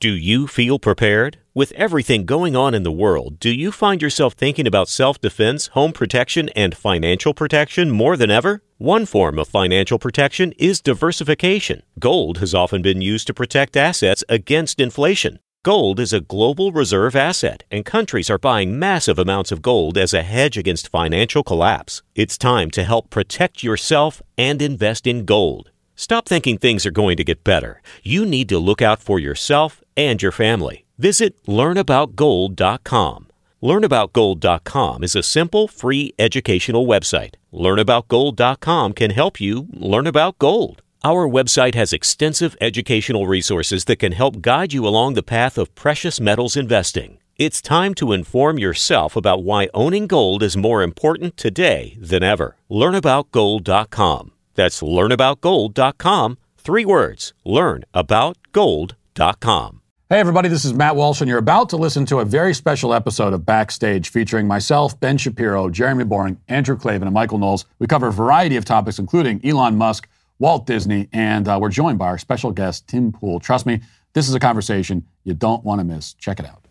Do you feel prepared? With everything going on in the world, do you find yourself thinking about self defense, home protection, and financial protection more than ever? One form of financial protection is diversification. Gold has often been used to protect assets against inflation. Gold is a global reserve asset, and countries are buying massive amounts of gold as a hedge against financial collapse. It's time to help protect yourself and invest in gold. Stop thinking things are going to get better. You need to look out for yourself and your family. Visit learnaboutgold.com. Learnaboutgold.com is a simple, free educational website. Learnaboutgold.com can help you learn about gold. Our website has extensive educational resources that can help guide you along the path of precious metals investing. It's time to inform yourself about why owning gold is more important today than ever. Learnaboutgold.com. That's learnaboutgold.com. Three words learnaboutgold.com. Hey, everybody, this is Matt Walsh, and you're about to listen to a very special episode of Backstage featuring myself, Ben Shapiro, Jeremy Boreing, Andrew Klavan, and Michael Knowles. We cover a variety of topics, including Elon Musk, Walt Disney, and uh, we're joined by our special guest, Tim Pool. Trust me, this is a conversation you don't want to miss. Check it out.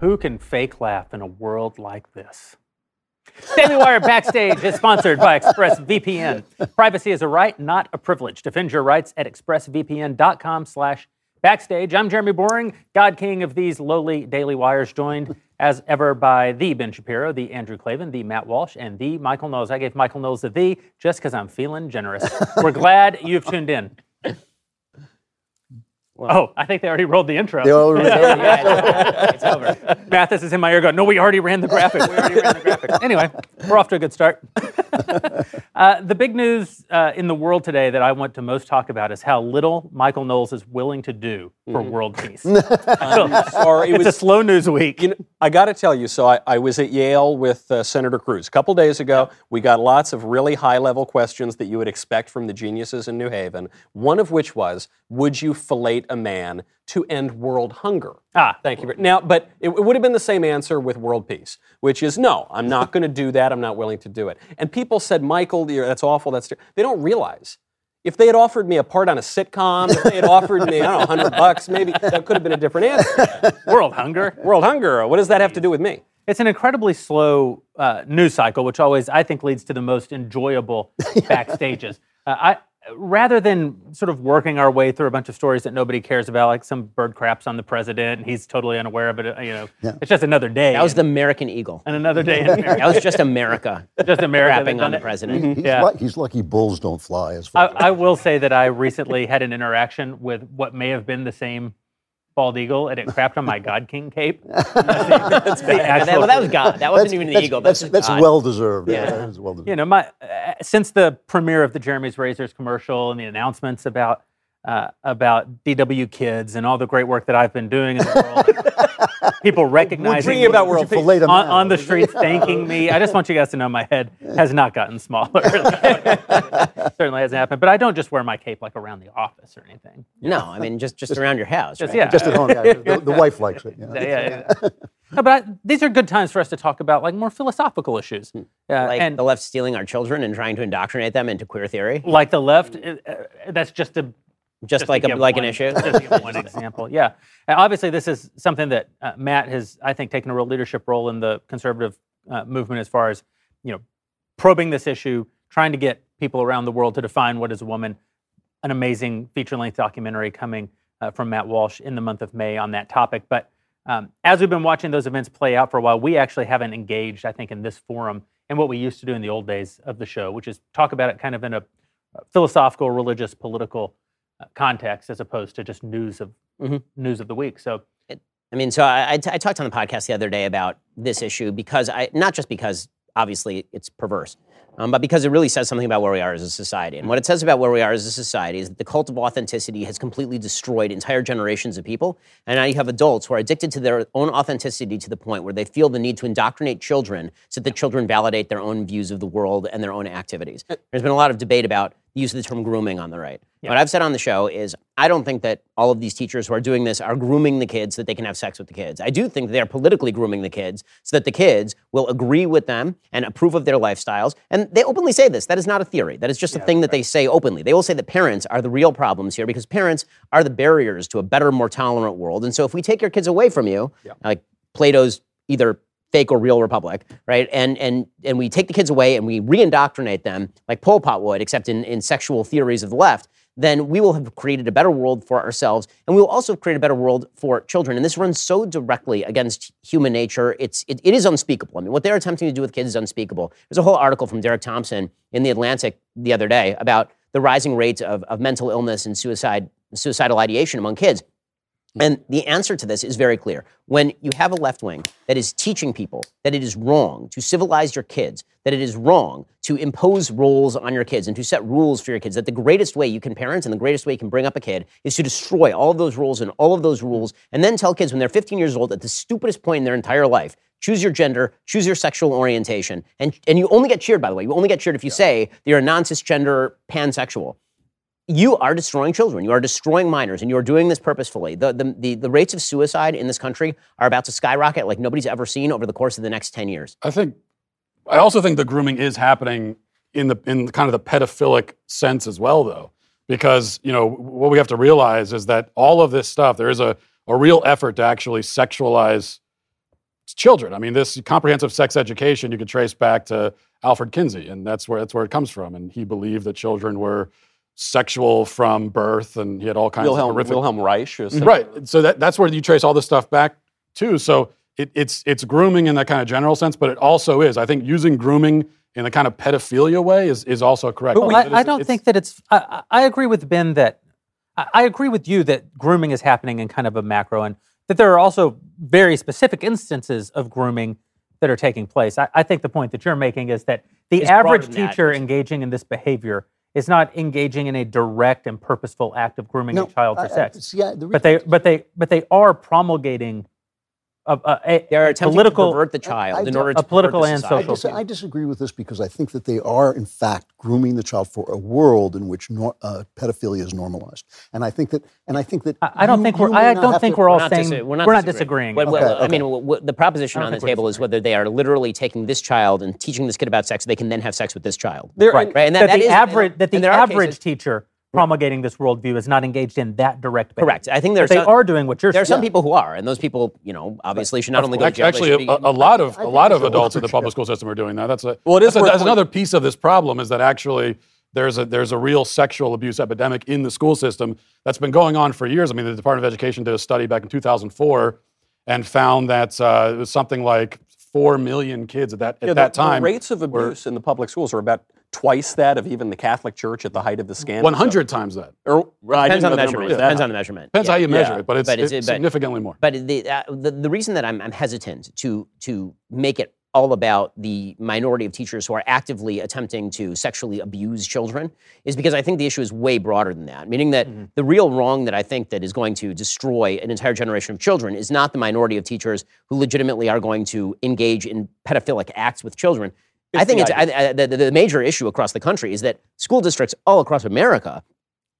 Who can fake laugh in a world like this? Daily Wire Backstage is sponsored by ExpressVPN. Privacy is a right, not a privilege. Defend your rights at expressvpn.com slash backstage. I'm Jeremy Boreing, God King of these lowly Daily Wires, joined as ever by the Ben Shapiro, the Andrew Klavan, the Matt Walsh, and the Michael Knowles. I gave Michael Knowles the the just because I'm feeling generous. We're glad you've tuned in. Oh, I think they already rolled the intro. They already- yeah, it's over. It's over. Mathis is in my ear going, no, we already ran the graphic. We already ran the graphic. Anyway, we're off to a good start. uh, the big news uh, in the world today that I want to most talk about is how little Michael Knowles is willing to do for world peace. Sorry, it it's a was. slow news week. You know, I got to tell you, so I, I was at Yale with uh, Senator Cruz a couple days ago. We got lots of really high level questions that you would expect from the geniuses in New Haven. One of which was, Would you fillet a man to end world hunger? Ah. thank you. Now, but it, it would have been the same answer with world peace, which is no, I'm not going to do that. I'm not willing to do it. And people said, Michael, that's awful. That's ter-" they don't realize. If they had offered me a part on a sitcom, if they had offered me, I don't know, 100 bucks, maybe that could have been a different answer. World hunger. World hunger, what does that have to do with me? It's an incredibly slow uh, news cycle, which always I think leads to the most enjoyable backstages. Uh, I rather than sort of working our way through a bunch of stories that nobody cares about, like some bird craps on the president and he's totally unaware of it. uh, You know, it's just another day. That was the American Eagle. and another day in America. That was just America just America that rapping on the it. president. He's, Yeah. lucky, he's lucky bulls don't fly as I, far. I will say that I recently had an interaction with what may have been the same bald eagle, and it crapped on my God King cape. That's the Yeah, that, well, that was God. That wasn't that's, even the that's, Eagle. That's, just that's well deserved. Yeah. that is well deserved. you know, my uh, since the premiere of the Jeremy's Razors commercial and the announcements about uh, about DW Kids and all the great work that I've been doing in the world, people recognizing dreaming about me world peace. Fillet them on, on the streets, thanking me. I just want you guys to know my head has not gotten smaller. Certainly hasn't happened. But I don't just wear my cape like around the office or anything. No, I mean just just around your house. Just right? yeah, Just at home, yeah, the, the wife likes it. yeah. yeah, yeah. No, but I, these are good times for us to talk about like more philosophical issues, uh, Like and the left stealing our children and trying to indoctrinate them into queer theory. like the left. Uh, uh, that's just a Just, to like a give like an issue. Just one example, yeah. And obviously, this is something that uh, Matt has, I think, taken a real leadership role in the conservative uh, movement as far as you know, probing this issue, trying to get people around the world to define what is a woman. An amazing feature-length documentary coming uh, from Matt Walsh in the month of May on that topic. But um, as we've been watching those events play out for a while, we actually haven't engaged, I think, in this forum in what we used to do in the old days of the show, which is talk about it kind of in a philosophical, religious, political uh, context as opposed to just news of Mhm. news of the week. So I mean, so I, I, t- I talked on the podcast the other day about this issue because I not just because obviously it's perverse, um, but because it really says something about where we are as a society. And what it says about where we are as a society is that the cult of authenticity has completely destroyed entire generations of people. And now you have adults who are addicted to their own authenticity to the point where they feel the need to indoctrinate children so that the children validate their own views of the world and their own activities. There's been a lot of debate about the use of the term grooming on the right. What I've said on the show is I don't think that all of these teachers who are doing this are grooming the kids so that they can have sex with the kids. I do think that they're politically grooming the kids so that the kids will agree with them and approve of their lifestyles. And they openly say this. That is not a theory. That is just a thing that they say openly. They will say that parents are the real problems here because parents are the barriers to a better, more tolerant world. And so if we take your kids away from you, like Plato's either fake or real republic, right? And and and we take the kids away and we re-indoctrinate them like Pol Pot would, except in, in sexual theories of the left, then we will have created a better world for ourselves and we will also create a better world for children. And this runs so directly against human nature. It's it, it is unspeakable. I mean, what they're attempting to do with kids is unspeakable. There's a whole article from Derek Thompson in the Atlantic the other day about the rising rates of, of mental illness and suicide suicidal ideation among kids. And the answer to this is very clear. When you have a left wing that is teaching people that it is wrong to civilize your kids, that it is wrong to impose roles on your kids and to set rules for your kids, that the greatest way you can parent and the greatest way you can bring up a kid is to destroy all of those rules and all of those rules, and then tell kids when they're 15 years old at the stupidest point in their entire life, choose your gender, choose your sexual orientation, and, and you only get cheered, by the way. You only get cheered if you say that you're a non cisgender pansexual you are destroying children. You are destroying minors, and you are doing this purposefully. The, the, the, the, rates of suicide in this country are about to skyrocket like nobody's ever seen over the course of the next 10 years. I think, I also think the grooming is happening in the in kind of the pedophilic sense as well, though, because you know what we have to realize is that all of this stuff there is a a real effort to actually sexualize children. I mean, this comprehensive sex education you could trace back to Alfred Kinsey, and that's where that's where it comes from. And he believed that children were sexual from birth, and he had all kinds Wilhelm, of horrific. Wilhelm Reich. is- mm-hmm. Right. So that, that's where you trace all this stuff back to. So it, it's it's grooming in that kind of general sense, but it also is. I think using grooming in the kind of pedophilia way is, is also correct. Well, It is- I, I don't think that it's. I, I I agree with Ben that I I agree with you that grooming is happening in kind of a macro, and that there are also very specific instances of grooming that are taking place. I, I think the point that you're making is that the It's average than that. teacher engaging in this behavior is not engaging in a direct and purposeful act of grooming a child for I- I- sex. see, I- the but they, but they, but they are promulgating a, a, a, They are a political. to pervert the child in I- order a political and society. I, social dis- I disagree with this because I think that they are, in fact, grooming the child for a world in which nor, uh, pedophilia is normalized. And I think that, and I think that I, I don't you- think we're. I don't think to- we're all not saying dis- we're not, disagreeing. But, Okay, well, I mean, w- w- the proposition on the table is whether they are literally taking this child and teaching this kid about sex so they can then have sex with this child. There- right. Right, and that- that, that the is- average that the and there are average cases- teacher promulgating this worldview is not engaged in that direct behavior. Correct. I think there's they some- are doing what you're saying. There are saying. some people who are, and those people, you know, obviously should not only go to jail. Actually, should a, be- a lot of a lot of adults in the public school system are doing that. That's a Well, it is that's, a- that's another piece of this problem is that actually there's a there's a real sexual abuse epidemic in the school system that's been going on for years. I mean, the Department of Education did a study back in 2004 and found that uh, it was something like four million kids at that at Yeah, that the, the time. rates of abuse in the public schools are about twice that of even the Catholic Church at the height of the scandal. 100 times that. Or, I Depends on know the measurement. was that Depends high. on the measurement. Depends Yeah. how you measure Yeah. it, but it's, But it's, it's- but- significantly more. But the, uh, the the reason that I'm, I'm hesitant to to make it all about the minority of teachers who are actively attempting to sexually abuse children is because I think the issue is way broader than that. Meaning that the real wrong that I think that is going to destroy an entire generation of children is not the minority of teachers who legitimately are going to engage in pedophilic acts with children. I think the it's I, I, the, the major issue across the country is that school districts all across America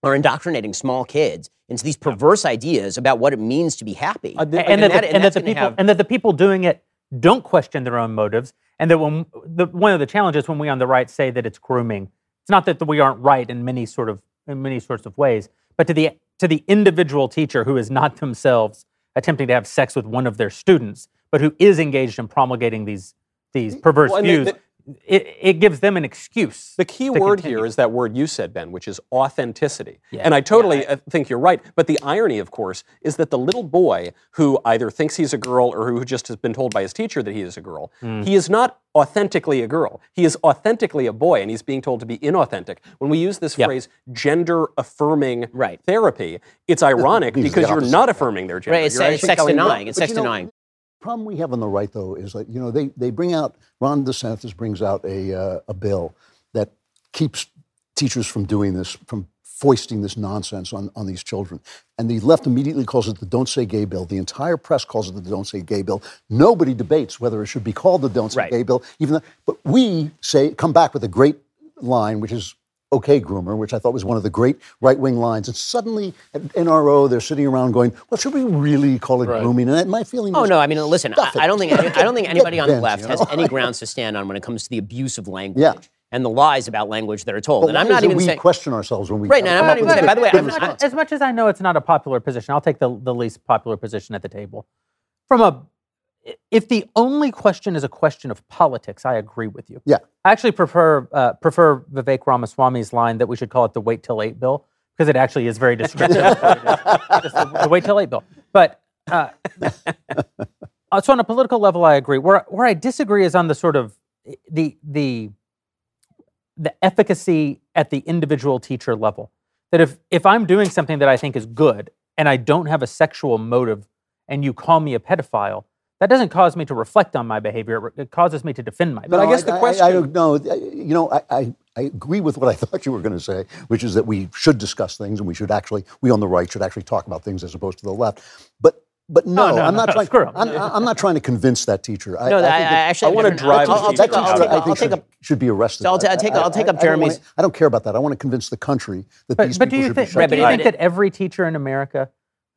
are indoctrinating small kids into these perverse ideas about what it means to be happy. Uh, the- and, that, that- the, and and that the people have- and that the people doing it don't question their own motives, and that when the, one of the challenges when we on the right say that it's grooming, it's not that we aren't right in many sort of in many sorts of ways, but to the to the individual teacher who is not themselves attempting to have sex with one of their students, but who is engaged in promulgating these these perverse Well, views, the- it, it gives them an excuse. The key to word continue. here is that word you said, Ben, which is authenticity. Yeah. And I totally uh, think you're right. But the irony, of course, is that the little boy who either thinks he's a girl or who just has been told by his teacher that he is a girl, Hmm. he is not authentically a girl. He is authentically a boy, and he's being told to be inauthentic. When we use this Yep. phrase gender affirming Right. therapy, it's ironic Means the because you're not affirming their gender. Right, it's, it's sex denying. It's sex denying. The problem we have on the right, though, is that you know they, they bring out Ron DeSantis brings out a uh, a bill that keeps teachers from doing this, from foisting this nonsense on, on these children. And the left immediately calls it the Don't Say Gay bill. The entire press calls it the Don't Say Gay bill. Nobody debates whether it should be called the Don't Say Right. Gay bill. Even though, but we say come back with a great line, which is okay groomer, which I thought was one of the great right wing lines. And suddenly at NRO, they're sitting around going, well, should we really call it grooming? And my feeling Oh no! I mean, listen. I, I don't think any, I don't think anybody on the bent, left you has any grounds to stand on when it comes to the abuse of language Yeah. and the lies about language that are told. But and I'm not even we saying. question ourselves when we Right, come and I'm not even saying- by the way, good I'm- as, much, as much as I know it's not a popular position, I'll take the, the least popular position at the table. From a, if the only question is a question of politics, I agree with you. Yeah. I actually prefer uh, prefer Vivek Ramaswamy's line that we should call it the "wait till eight bill" because it actually is very descriptive. of it is. Just the, the "wait till eight bill." But uh, so on a political level, I agree. Where where I disagree is on the sort of the the the efficacy at the individual teacher level. That if if I'm doing something that I think is good and I don't have a sexual motive, and you call me a pedophile, that doesn't cause me to reflect on my behavior. It, causes me to defend my. But I No, guess the I, question- I, don't know. You know, I, I, I agree with what I thought you were going to say, which is that we should discuss things and we should actually, we on the right should actually talk about things as opposed to the left. But, but no, Oh, no, I'm no, not trying. screw 'em. I'm, I'm not trying to convince that teacher. I, no, I that, I, think I that- actually I wanna have drive different- the I'll, I'll teacher take a, I'll of take a, the I'll think take a should, should be arrested. So I'll ta- I'll take- I- I'll take up I- I don't wanna- Jeremy's- I don't care about that. I want to convince the country that But, these but do people you should think? be But shut do you think that every teacher in America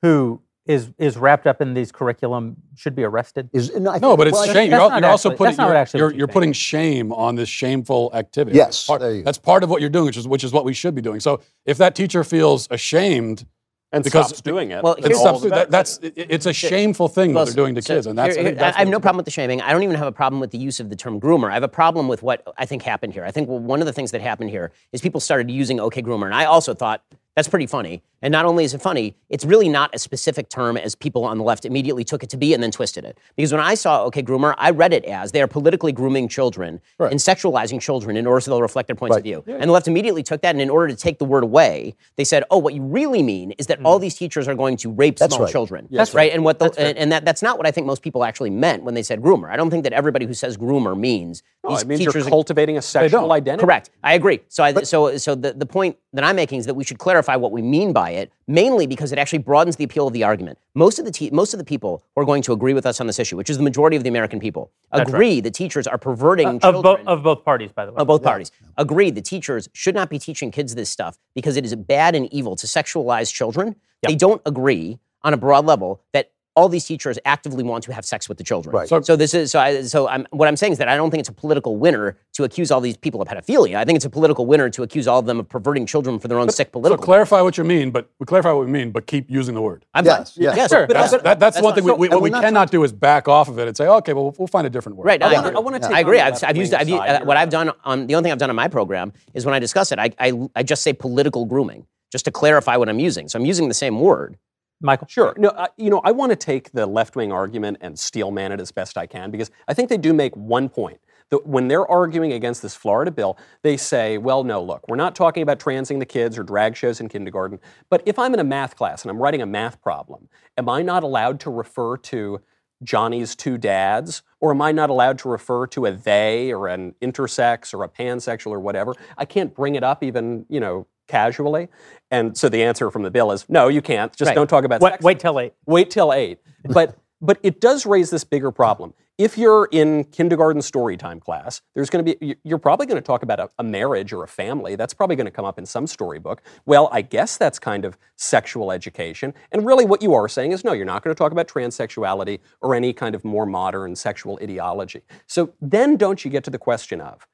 who is is wrapped up in these curriculum should be arrested? Is, no, I No, but it's well, shame. You're, that's you're also actually- putting you're, actually you're, you're you're putting shame on this shameful activity. Yes, That's part, there you go. that's part of what you're doing, which is which is what we should be doing. So if that teacher feels ashamed, and Because- stops doing it. Well, it stops, that, that's it- it's a shameful thing Well, that they're doing to so kids, and that's, I here- here- that's I have no problem with the shaming. I don't even have a problem with the use of the term groomer. I have a problem with what I think happened here. I think well, one of the things that happened here is people started using OK groomer, and I also thought that's pretty funny. And not only is it funny, it's really not a specific term as people on the left immediately took it to be and then twisted it. Because when I saw OK groomer, I read it as they are politically grooming children Right. and sexualizing children in order so they'll reflect their points of Right. view. And the left immediately took that, and in order to take the word away, they said, "Oh, what you really mean is that hmm. all these teachers are going to rape That's small right. children." That's right. And what the and, and that that's not what I think most people actually meant when they said groomer. I don't think that everybody who says groomer means No, these means teachers you're cultivating a sexual identity. Correct. I agree. So, I, so, so the, the point that I'm making is that we should clarify what we mean by it, mainly because it actually broadens the appeal of the argument. Most of the te- most of the people who are going to agree with us on this issue, which is the majority of the American people, agree that teachers are perverting uh, of, children. both of both parties, by the way. of both parties agree that teachers should not be teaching kids this stuff because it is bad and evil to sexualize children. They don't agree on a broad level that all these teachers actively want to have sex with the children. Right. So, this is so. I, so I'm, what I'm saying is that I don't think it's a political winner to accuse all these people of pedophilia. I think it's a political winner to accuse all of them of perverting children for their own sick political. So clarify what you mean, but we clarify what we mean, but keep using the word. I'm Yes, fine. yes. Yes, Sure. but- That's, but- that, that's, one fine. thing. We, we, what we're not cannot do is back off of it and say, okay, well, we'll, we'll find a different word. Right. I I, wanna- I wanna take I agree. I've, I've used. I've, used- uh, what I've done on the only thing I've done on my program is when I discuss it, I, I, I just say political grooming, just to clarify what I'm using. So I'm using the same word. Michael. Sure. No, uh, you know, I want to take the left wing argument and steelman it as best I can because I think they do make one point. That when they're arguing against this Florida bill, they say, well, no, look, we're not talking about transing the kids or drag shows in kindergarten. But if I'm in a math class and I'm writing a math problem, am I not allowed to refer to Johnny's two dads? Or am I not allowed to refer to a they or an intersex or a pansexual or whatever? I can't bring it up even, you know, casually. And so the answer from the bill is no, you can't. Just Right. don't talk about Wait, sex. wait till eight. Wait till eight. But but it does raise this bigger problem. If you're in kindergarten story time class, there's going to be you- you're probably going to talk about a, a marriage or a family. That's probably going to come up in some storybook. Well, I guess that's kind of sexual education. And really, what you are saying is no, you're not going to talk about transsexuality or any kind of more modern sexual ideology. So then, don't you get to the question of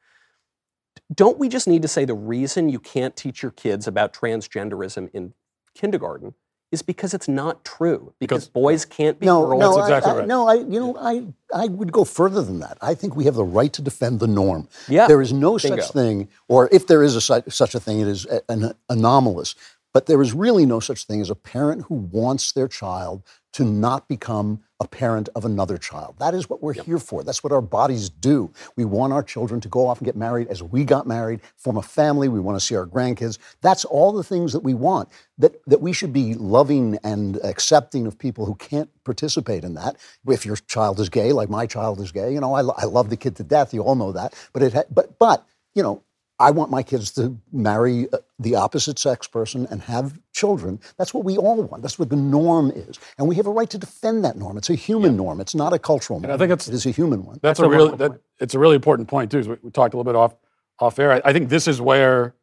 don't we just need to say the reason you can't teach your kids about transgenderism in kindergarten is because it's not true because, Because- boys can't be No, girls. no, That's I- exactly I, right. no. I, you know, I, I would go further than that. I think we have the right to defend the norm. Yeah, there is no bingo. such thing, or if there is a, such a thing, it is an anomalous. But there is really no such thing as a parent who wants their child to not become a parent of another child. That is what we're here for. That's what our bodies do. We want our children to go off and get married as we got married, form a family. We want to see our grandkids. That's all the things that we want. That, that we should be loving and accepting of people who can't participate in that. If your child is gay, like my child is gay, you know, I, I love the kid to death. You all know that. But it, ha- but but you know, I want my kids to marry uh, the opposite sex person and have children. That's what we all want. That's what the norm is. And we have a right to defend that norm. It's a human norm. It's not a cultural norm. I think it's- it is a human one. That's, That's a a really that, it's a really important point too. We, we talked a little bit off off air. I, I think this is where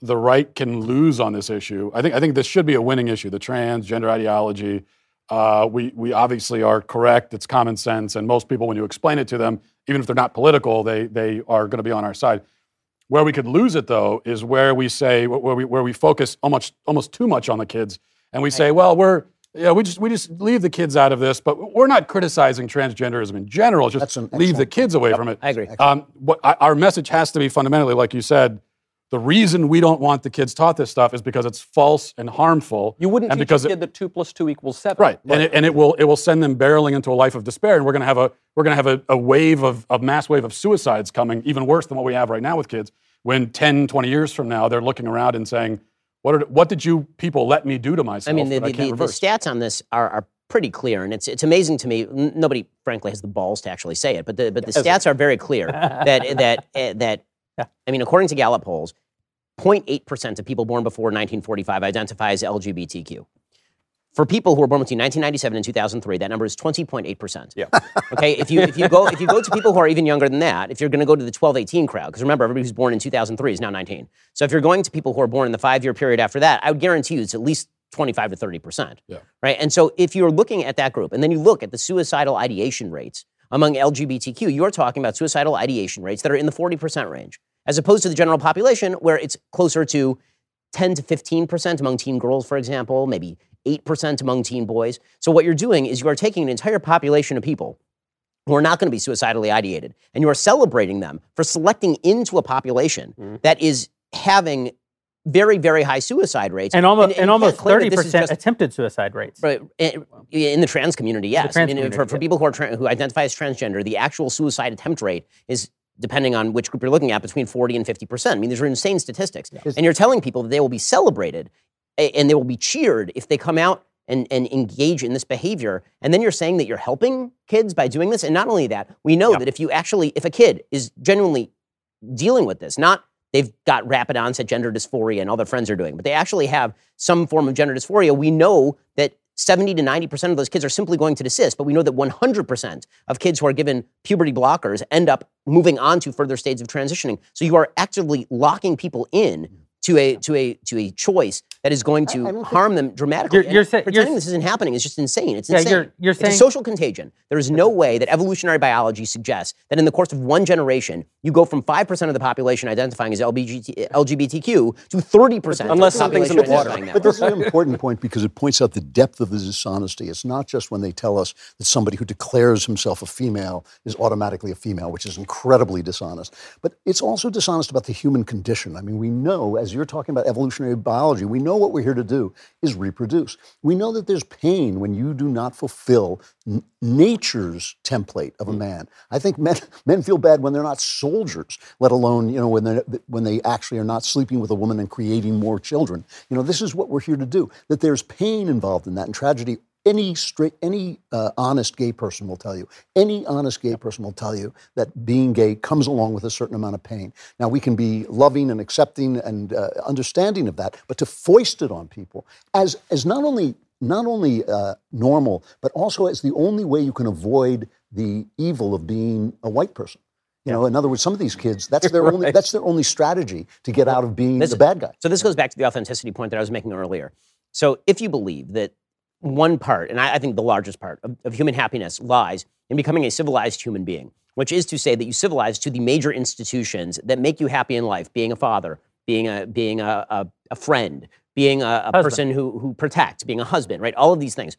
the right can lose on this issue. I think I think this should be a winning issue. The transgender ideology. Uh, we we obviously are correct. It's common sense, and most people, when you explain it to them, even if they're not political, they they are going to be on our side. Where we could lose it, though, is where we say where we where we focus almost almost too much on the kids, and we say, well, we're yeah, we just we just leave the kids out of this, but we're not criticizing transgenderism in general. Just leave the kids away from it. I agree. Um, what our message has to be fundamentally, like you said, the reason we don't want the kids taught this stuff is because it's false and harmful. You wouldn't and teach because a it- kid that two plus two equals seven. Right. And, it, and it will it will send them barreling into a life of despair, and we're going to have a we're going to have a, a wave of a mass wave of suicides coming, even worse than what we have right now with kids. When 10, 20 years from now, they're looking around and saying, "What are, what did you people let me do to myself?" I mean, the, that I the, can't the, the stats on this are, are pretty clear, and it's it's amazing to me. Nobody, frankly, has the balls to actually say it, but the but the stats are very clear that that uh, that. I mean, according to Gallup polls, 0.8 percent of people born before 1945 identify as LGBTQ. For people who were born between 1997 and 2003, that number is 20.8 percent. Yeah. Okay, if you if you go if you go to people who are even younger than that, if you're going to go to the 12 18 crowd, because remember everybody who's born in 2003 is now 19. So if you're going to people who are born in the five year period after that, I would guarantee you it's at least 25 to 30 percent. Yeah. Right, and so if you're looking at that group, and then you look at the suicidal ideation rates among LGBTQ, you are talking about suicidal ideation rates that are in the 40 percent range, as opposed to the general population where it's closer to 10 to 15 percent among teen girls, for example, maybe 8% among teen boys. So, what you're doing is you are taking an entire population of people who are not going to be suicidally ideated, and you are celebrating them for selecting into a population mm-hmm. that is having very, very high suicide rates. and almost you and, can't almost 30% just- attempted suicide rates. Right, in in the trans community, yes. trans I mean, for, community, for yeah. people who are tra- who identify as transgender, the actual suicide attempt rate is depending on which group you're looking at between 40 and 50 percent. I mean, these are insane statistics. And you're telling people that they will be celebrated and they will be cheered if they come out and, and engage in this behavior. And then you're saying that you're helping kids by doing this. And not only that, we know that if you actually, if a kid is genuinely dealing with this, not they've got rapid onset gender dysphoria and all their friends are doing, but they actually have some form of gender dysphoria, we know that 70 to 90% of those kids are simply going to desist, but we know that 100% of kids who are given puberty blockers end up moving on to further stages of transitioning. So you are actively locking people in mm-hmm. To a to a to a choice that is going to I don't harm them dramatically. You're- And you're sa- you're pretending this isn't happening is just insane. It's Yeah, insane. you're- you're it's a saying- social contagion. There is no way that evolutionary biology suggests that in the course of one generation, you go from 5% of the population identifying as LBGT, LGBTQ to 30% Unless of the something's in the population water. But way. this is an important point because it points out the depth of the dishonesty. It's not just when they tell us that somebody who declares himself a female is automatically a female, which is incredibly dishonest. But it's also dishonest about the human condition. I mean, we know, as you're talking about evolutionary biology, we know what we're here to do is reproduce. We know that there's pain when you do not fulfill n- nature's template of a mm. man. I think men, men feel bad when they're not soldiers, let alone, you know, when, they when they actually are not sleeping with a woman and creating more children. You know, this is what we're here to do. That there's pain involved in that and tragedy. Any straight, any uh, honest gay person will tell you. Any honest gay person will tell you that being gay comes along with a certain amount of pain. Now we can be loving and accepting and uh, understanding of that, but to foist it on people as as not only not only uh, normal, but also as the only way you can avoid the evil of being a white person. You know, in other words, some of these kids, that's their only that's their only strategy to get out of being This- the bad guy. So this goes back to the authenticity point that I was making earlier. So if you believe that one part, and I, I think the largest part of, of human happiness lies in becoming a civilized human being, which is to say that you civilize to the major institutions that make you happy in life, being a father, being a being a, a, a friend, being a, a person who who protects, being a husband, right? All of these things.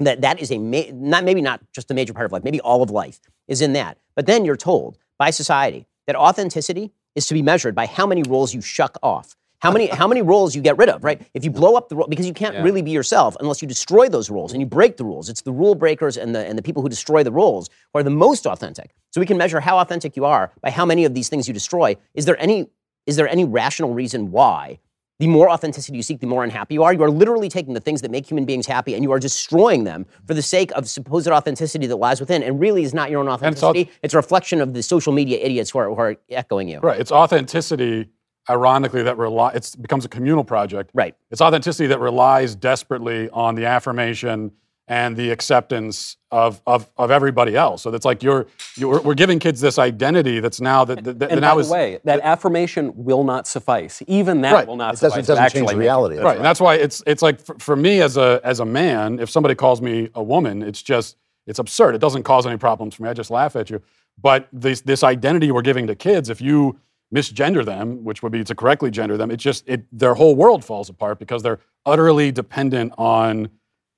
That that is a ma- not maybe not just a major part of life, maybe all of life is in that. But then you're told by society that authenticity is to be measured by how many roles you shuck off. How many how many roles you get rid of, right? If you blow up the role because you can't really be yourself unless you destroy those rules and you break the rules. It's the rule breakers and the and the people who destroy the rules who are the most authentic. So we can measure how authentic you are by how many of these things you destroy. Is there any is there any rational reason why the more authenticity you seek, the more unhappy you are. You are literally taking the things that make human beings happy and you are destroying them for the sake of supposed authenticity that lies within and really is not your own it's authenticity. It's, a reflection of the social media idiots who are, who are echoing you. Right. It's authenticity, ironically, that rely. It becomes a communal project. Right. It's authenticity that relies desperately on the affirmation and the acceptance of, of, of everybody else. So it's like you're, you're we're giving kids this identity that's now that, that, that And now by is the way, that affirmation will not suffice. Even that Right. will not It doesn't, suffice. doesn't Actually change make it. reality. right. And that's why it's it's like for, for me as a as a man, if somebody calls me a woman, it's just it's absurd. It doesn't cause any problems for me. I just laugh at you. But this this identity we're giving to kids, if you misgender them, which would be to correctly gender them, it just it their whole world falls apart because they're utterly dependent on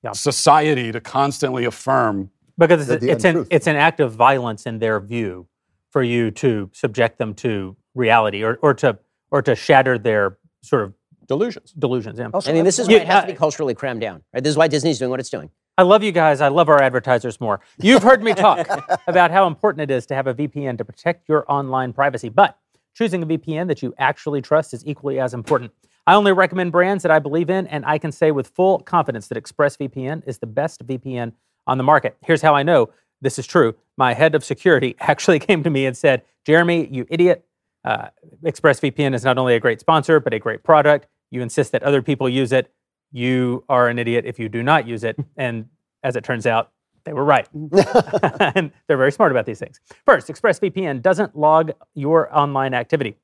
Yeah. society to constantly affirm because it's, it's an it's an act of violence in their view for you to subject them to reality or, or to or to shatter their sort of Delusions. delusions. Yeah. I mean, this is why it has to be culturally crammed down. Right? This is why Disney's doing what it's doing. I love you guys. I love our advertisers more. You've heard me talk about how important it is to have a VPN to protect your online privacy, but choosing a VPN that you actually trust is equally as important. I only recommend brands that I believe in, and I can say with full confidence that ExpressVPN is the best VPN on the market. Here's how I know this is true. My head of security actually came to me and said, Jeremy, you idiot. Uh, ExpressVPN is not only a great sponsor, but a great product. You insist that other people use it. You are an idiot if you do not use it. And as it turns out, they were right. and they're very smart about these things. First, ExpressVPN doesn't log your online activity.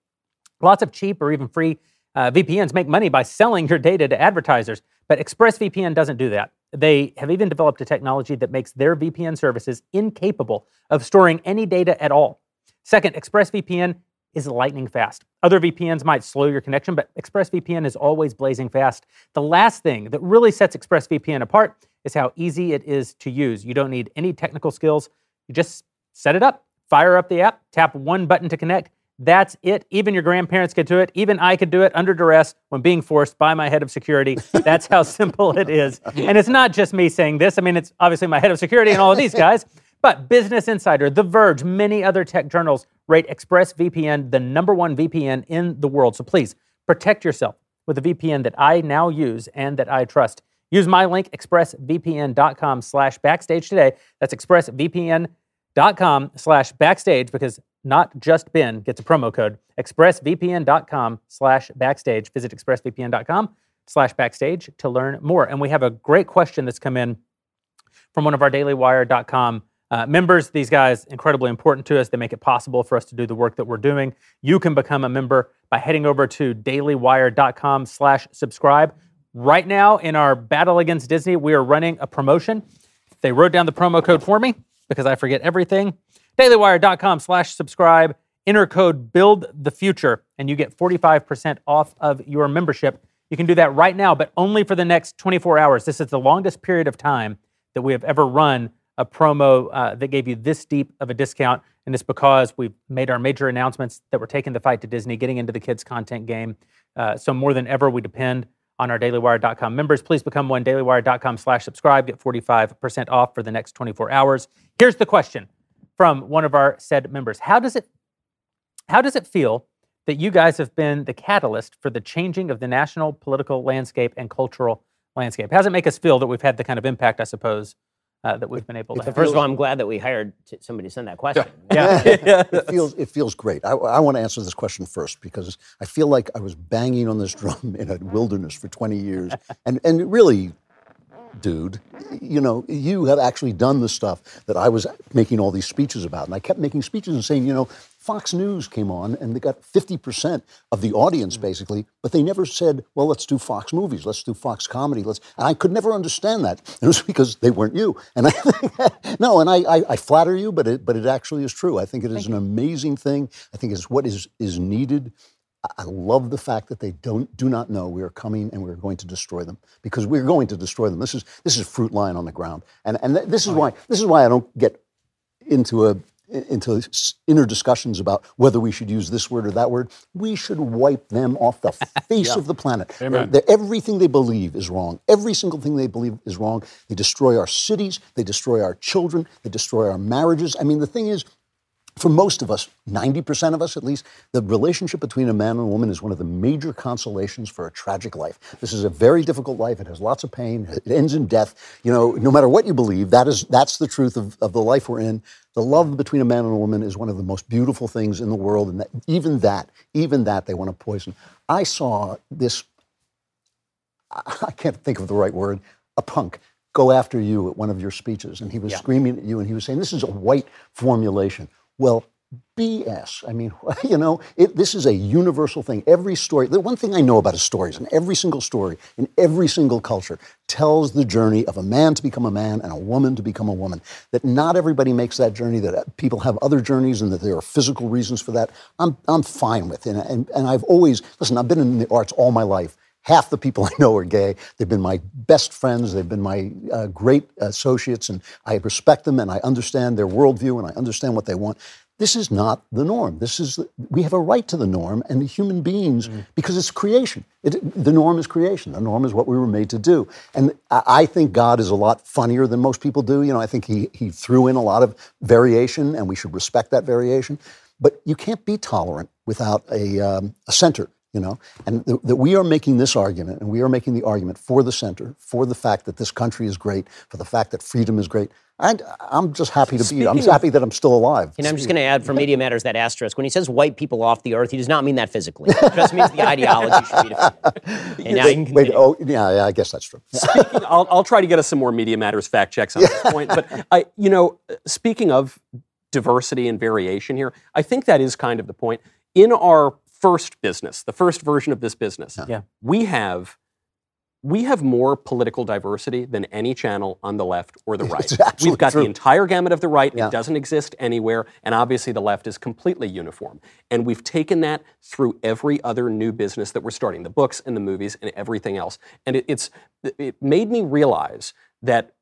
Lots of cheap or even free uh, VPNs make money by selling your data to advertisers, but ExpressVPN doesn't do that. They have even developed a technology that makes their VPN services incapable of storing any data at all. Second, ExpressVPN is lightning fast. Other VPNs might slow your connection, but ExpressVPN is always blazing fast. The last thing that really sets ExpressVPN apart is how easy it is to use. You don't need any technical skills. You just set it up, fire up the app, tap one button to connect. That's it. Even your grandparents could do it. Even I could do it under duress when being forced by my head of security. That's how simple it is. And it's not just me saying this. I mean, it's obviously my head of security and all of these guys. But Business Insider, The Verge, many other tech journals rate ExpressVPN the number one VPN in the world. So please protect yourself with a VPN that I now use and that I trust. Use my link, expressvpn.com slash backstage today. That's expressvpn.com slash backstage because not just Ben gets a promo code. expressvpn.com slash backstage. Visit expressvpn.com slash backstage to learn more. And we have a great question that's come in from one of our dailywire.com uh, members. These guys incredibly important to us. They make it possible for us to do the work that we're doing. You can become a member by heading over to dailywire.com slash subscribe. Right now in our battle against Disney, we are running a promotion. They wrote down the promo code for me because I forget everything. dailywire.com slash subscribe. Enter code build the future and you get 45% off of your membership. You can do that right now, but only for the next 24 hours. This is the longest period of time that we have ever run a promo uh, that gave you this deep of a discount. And it's because we've made our major announcements that we're taking the fight to Disney, getting into the kids' content game. Uh, so more than ever, we depend on our dailywire.com members. Please become one, dailywire.com slash subscribe. Get 45% off for the next 24 hours. Here's the question from one of our said members. How does it how does it feel that you guys have been the catalyst for the changing of the national political landscape and cultural landscape? How does it make us feel that we've had the kind of impact, I suppose, uh, that we've been able to have? First of all, I'm glad that we hired t- somebody to send that question. yeah. it feels it feels great. I, I want to answer this question first because I feel like I was banging on this drum in a wilderness for 20 years, and and really, dude, you know, you have actually done the stuff that I was making all these speeches about, and I kept making speeches and saying, you know, Fox News came on and they got 50% of the audience mm. basically, but they never said, well, let's do Fox movies, let's do Fox comedy, let's. And I could never understand that. And it was because they weren't you. And I think, no, and I, I, I flatter you, but it but it actually is true. I think it is an amazing thing. I think it's what is is needed. I- I love the fact that they don't do not know we are coming and we're going to destroy them because we're going to destroy them. This is this is fruit lying on the ground, and and th- this is oh, why this is why I don't get into a into inner discussions about whether we should use this word or that word. We should wipe them off the face of the planet. They're- they're- everything they believe is wrong. Every single thing they believe is wrong. They destroy our cities. They destroy our children. They destroy our marriages. I mean, the thing is, for most of us, 90% of us at least, the relationship between a man and a woman is one of the major consolations for a tragic life. This is a very difficult life. It has lots of pain. It ends in death. You know, no matter what you believe, that is that's the truth of, of the life we're in. The love between a man and a woman is one of the most beautiful things in the world, and that, even that, even that, they want to poison. I saw this I can't think of the right word, a punk go after you at one of your speeches, and he was screaming at you, and he was saying, "This is a white formulation." Well, BS. I mean, you know, it, this is a universal thing. Every story, the one thing I know about a story is and every single story in every single culture tells the journey of a man to become a man and a woman to become a woman. That not everybody makes that journey, that uh, people have other journeys, and that there are physical reasons for that. I'm, I'm fine with. And, and, and I've always, listen, I've been in the arts all my life. Half the people I know are gay. They've been my best friends. They've been my uh, great associates, and I respect them and I understand their worldview and I understand what they want. This is not the norm. This is we have a right to the norm, and the human beings because it's creation. It, the norm is creation. The norm is what we were made to do. And I, I think God is a lot funnier than most people do. You know, I think he he threw in a lot of variation, and we should respect that variation. But you can't be tolerant without a, um, a center you know and th- that we are making this argument and we are making the argument for the center for the fact that this country is great for the fact that freedom is great and i'm just happy to be i'm just happy that i'm still alive And I'm just going to add for Media Matters that asterisk. When he says white people off the earth, he does not mean that physically. It just means the ideology should be defended. And now you can wait oh yeah, yeah i guess that's true Speaking, I'll, I'll try to get us some more Media Matters fact checks on this point. But I, you know, speaking of diversity and variation here, I think that is kind of the point. In our first business, the first version of this business, Yeah. we have we have more political diversity than any channel on the left or the right. We've got true. the entire gamut of the right. Yeah. It doesn't exist anywhere. And obviously, the left is completely uniform. And we've taken that through every other new business that we're starting the books and the movies and everything else. And it, it's, it made me realize that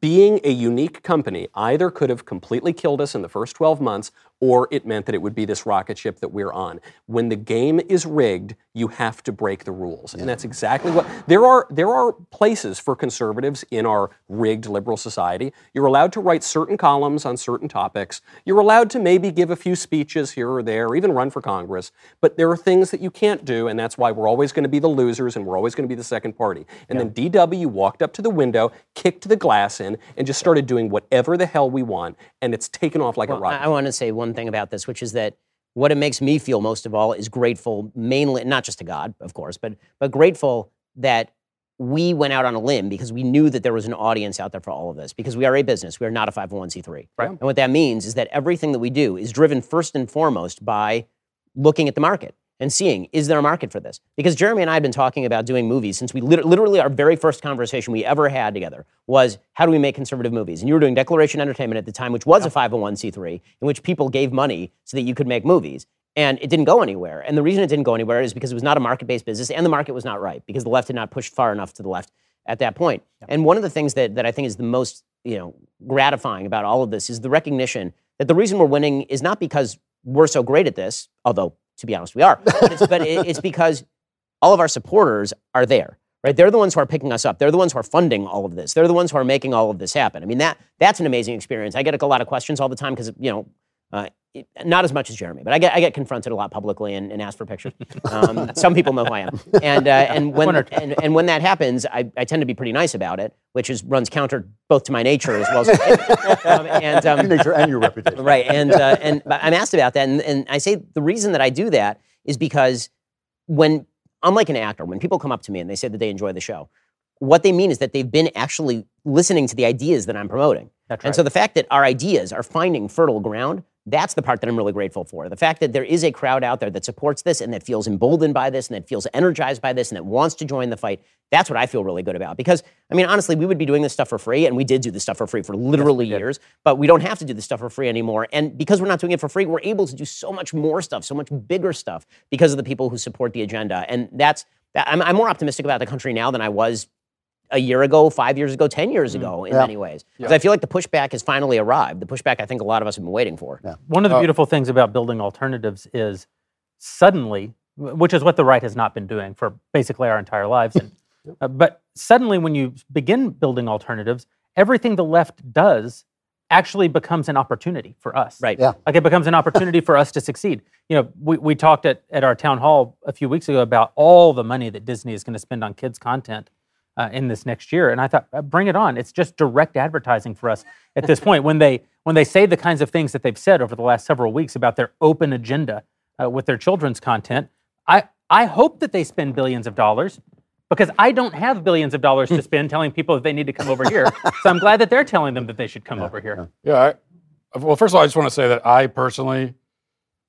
being a unique company either could have completely killed us in the first 12 months or it meant that it would be this rocket ship that we're on. When the game is rigged, you have to break the rules. And that's exactly what there are there are places for conservatives in our rigged liberal society. You're allowed to write certain columns on certain topics. You're allowed to maybe give a few speeches here or there, or even run for Congress. But there are things that you can't do, and that's why we're always going to be the losers and we're always going to be the second party. And then DW walked up to the window, kicked the glass in, and just started doing whatever the hell we want, and it's taken off like a rocket. I, I want to say one thing about this, which is that what it makes me feel most of all is grateful, mainly not just to God, of course, but but grateful that we went out on a limb because we knew that there was an audience out there for all of this. Because we are a business, we are not a 501c3. Right. And what that means is that everything that we do is driven first and foremost by looking at the market and seeing is there a market for this? Because Jeremy and I have been talking about doing movies since we lit- literally our very first conversation we ever had together was how do we make conservative movies? And you were doing Declaration Entertainment at the time, which was a 501c3, in which people gave money so that you could make movies. And it didn't go anywhere. And the reason it didn't go anywhere is because it was not a market-based business and the market was not right because the left had not pushed far enough to the left at that point. And one of the things that, that I think is the most you know, gratifying about all of this is the recognition that the reason we're winning is not because we're so great at this, although to be honest, we are. But it's, but it's because all of our supporters are there, right? They're the ones who are picking us up. They're the ones who are funding all of this. They're the ones who are making all of this happen. I mean, that that's an amazing experience. I get a lot of questions all the time because you know. Uh, it- not as much as Jeremy, but I get I get confronted a lot publicly and, and asked for pictures. Um, some people know who I am, and uh, and when One or two. and, and when that happens, I, I tend to be pretty nice about it, which is runs counter both to my nature as well as um, and um, Your nature and your reputation right and uh, and i'm asked about that and, and i say the reason that i do that is because when unlike an actor when people come up to me and they say that they enjoy the show what they mean is that they've been actually listening to the ideas that i'm promoting That's and so the fact that our ideas are finding fertile ground that's the part that i'm really grateful for. The fact that there is a crowd out there that supports this and that feels emboldened by this and that feels energized by this and that wants to join the fight that's what i feel really good about. Because i mean honestly we would be doing this stuff for free and we did do this stuff for free for literally years but we don't have to do this stuff for free anymore. And because we're not doing it for free we're able to do so much more stuff so much bigger stuff because of the people who support the agenda. And that's, I'm, I'm more optimistic about the country now than i was a year ago, five years ago, 10 years ago in Yeah. many ways. Because I feel like the pushback has finally arrived. The pushback I think a lot of us have been waiting for. One of the beautiful things about building alternatives is suddenly, which is what the right has not been doing for basically our entire lives, and, uh, but suddenly when you begin building alternatives, everything the left does actually becomes an opportunity for us. Right. Yeah. Like it becomes an opportunity for us to succeed. You know, we, we talked at, at our town hall a few weeks ago about all the money that Disney is going to spend on kids' content uh, in this next year, and I thought, uh, bring it on. It's just direct advertising for us at this point. When they when they say the kinds of things that they've said over the last several weeks about their open agenda uh, with their children's content, I I hope that they spend billions of dollars because I don't have billions of dollars to spend telling people that they need to come over here. So I'm glad that they're telling them that they should come over here. Yeah. I, well, first of all, I just want to say that I personally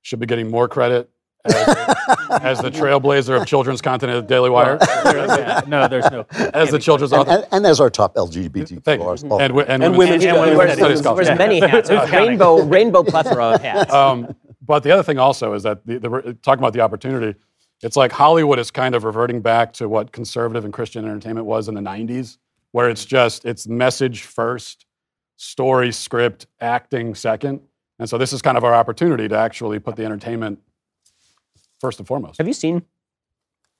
should be getting more credit as, as the trailblazer of children's content at Daily Wire, Yeah, no, there's no. as the children's And, author. and, and as our top LGBT Thank plus you. author. And, and, And women's, women's and studies. women's studies studies. scholars. There's many hats. There's rainbow, rainbow plethora of hats. Um, but the other thing also is that the, the, talking about the opportunity, it's like Hollywood is kind of reverting back to what conservative and Christian entertainment was in the 90s, where it's just it's message first, story, script, acting second. And so this is kind of our opportunity to actually put the entertainment first and foremost. Have you seen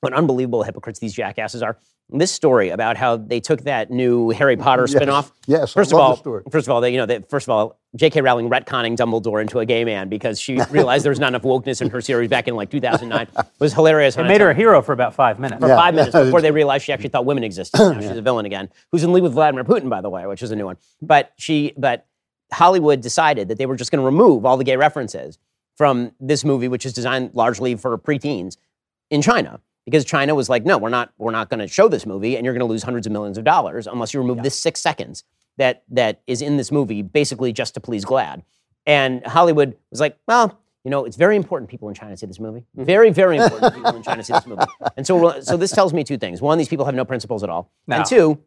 what unbelievable hypocrites these jackasses are? This story about how they took that new Harry Potter Yes. spinoff. Yes, I First of all, the story. first of all, they, you know, they, first of all, J.K. Rowling retconning Dumbledore into a gay man because she realized there was not enough wokeness in her series back in like 2009 was hilarious. It made her a hero for about five minutes. for Yeah. five minutes before they realized she actually thought women existed. Now she's a villain again, who's in league with Vladimir Putin, by the way, which is a new one. But she, but Hollywood decided that they were just going to remove all the gay references from this movie, which is designed largely for preteens in China. Because China was like, no, we're not, we're not going to show this movie, and you're going to lose hundreds of millions of dollars unless you remove this six seconds that that is in this movie, basically just to please GLAAD. And Hollywood was like, well, you know, it's very important people in China see this movie. Mm-hmm. Very, very important people in China see this movie. And so, so this tells me two things. One, these people have no principles at all. No. And two,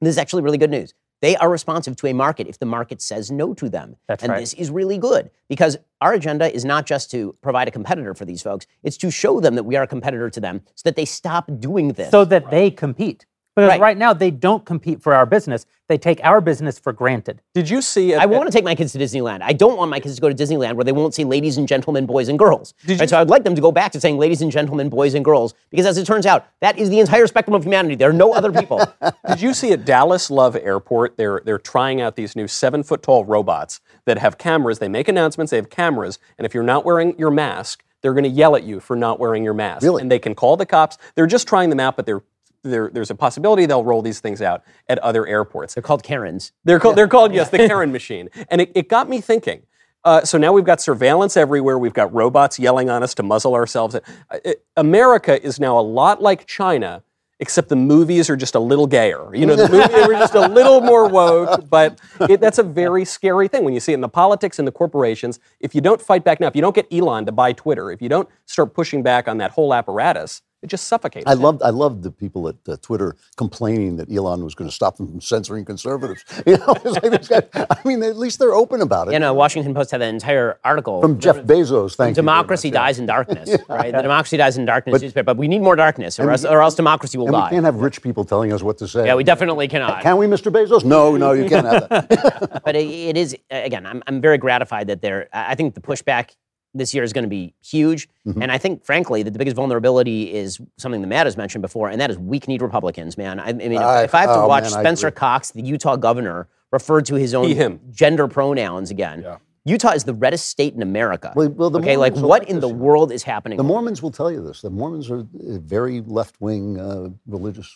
this is actually really good news. They are responsive to a market if the market says no to them. That's and right. this is really good because our agenda is not just to provide a competitor for these folks, it's to show them that we are a competitor to them so that they stop doing this. so that they compete. Because Right. right. now they don't compete for our business. They take our business for granted. Did you see? At, I want to take my kids to Disneyland. I don't want my kids to go to Disneyland where they won't see ladies and gentlemen, boys and girls. Right, so I'd like them to go back to saying ladies and gentlemen, boys and girls, because as it turns out, that is the entire spectrum of humanity. There are no other people. Did you see at Dallas Love Airport? They're they're trying out these new seven foot tall robots that have cameras. They make announcements. They have cameras, and if you're not wearing your mask, they're going to yell at you for not wearing your mask. Really? And they can call the cops. They're just trying them out, but they're. There, there's a possibility they'll roll these things out at other airports. They're called Karens. They're called, they're called yes, the Karen machine. And it, it got me thinking. Uh, so now we've got surveillance everywhere. We've got robots yelling on us to muzzle ourselves. Uh, it- America is now a lot like China, except the movies are just a little gayer. You know, the movies are just a little more woke, but it, that's a very scary thing when you see it in the politics and the corporations. If you don't fight back now, if you don't get Elon to buy Twitter, if you don't start pushing back on that whole apparatus, it just suffocates. I it. loved, I loved the people at uh, Twitter complaining that Elon was going to stop them from censoring conservatives. You know, it's like these guys, I mean, at least they're open about it. You know, Washington Post had an entire article From Jeff Bezos, thank you. Democracy much, yeah. dies in darkness, right? The democracy dies in darkness newspaper, but we need more darkness, or else, or else democracy will And we can't have rich people telling us what to say. yeah, we definitely cannot. Can we, Mr. Bezos? No, no, you can't have that. but it, it is again. I'm, I'm very gratified that there. I I think the pushback this year is going to be huge, Mm-hmm. and I think, frankly, that the biggest vulnerability is something that Matt has mentioned before, and that is weak-kneed Republicans. Man, I, I mean, if- I- if I have to oh, watch man, Spencer. Cox, the Utah governor, refer to his own He, him. gender pronouns again. Utah is the reddest state in America. Well- well, the okay, like Mormons are what like in the you world is happening? The Mormons will tell you this. The Mormons are uh, very left-wing uh, religious.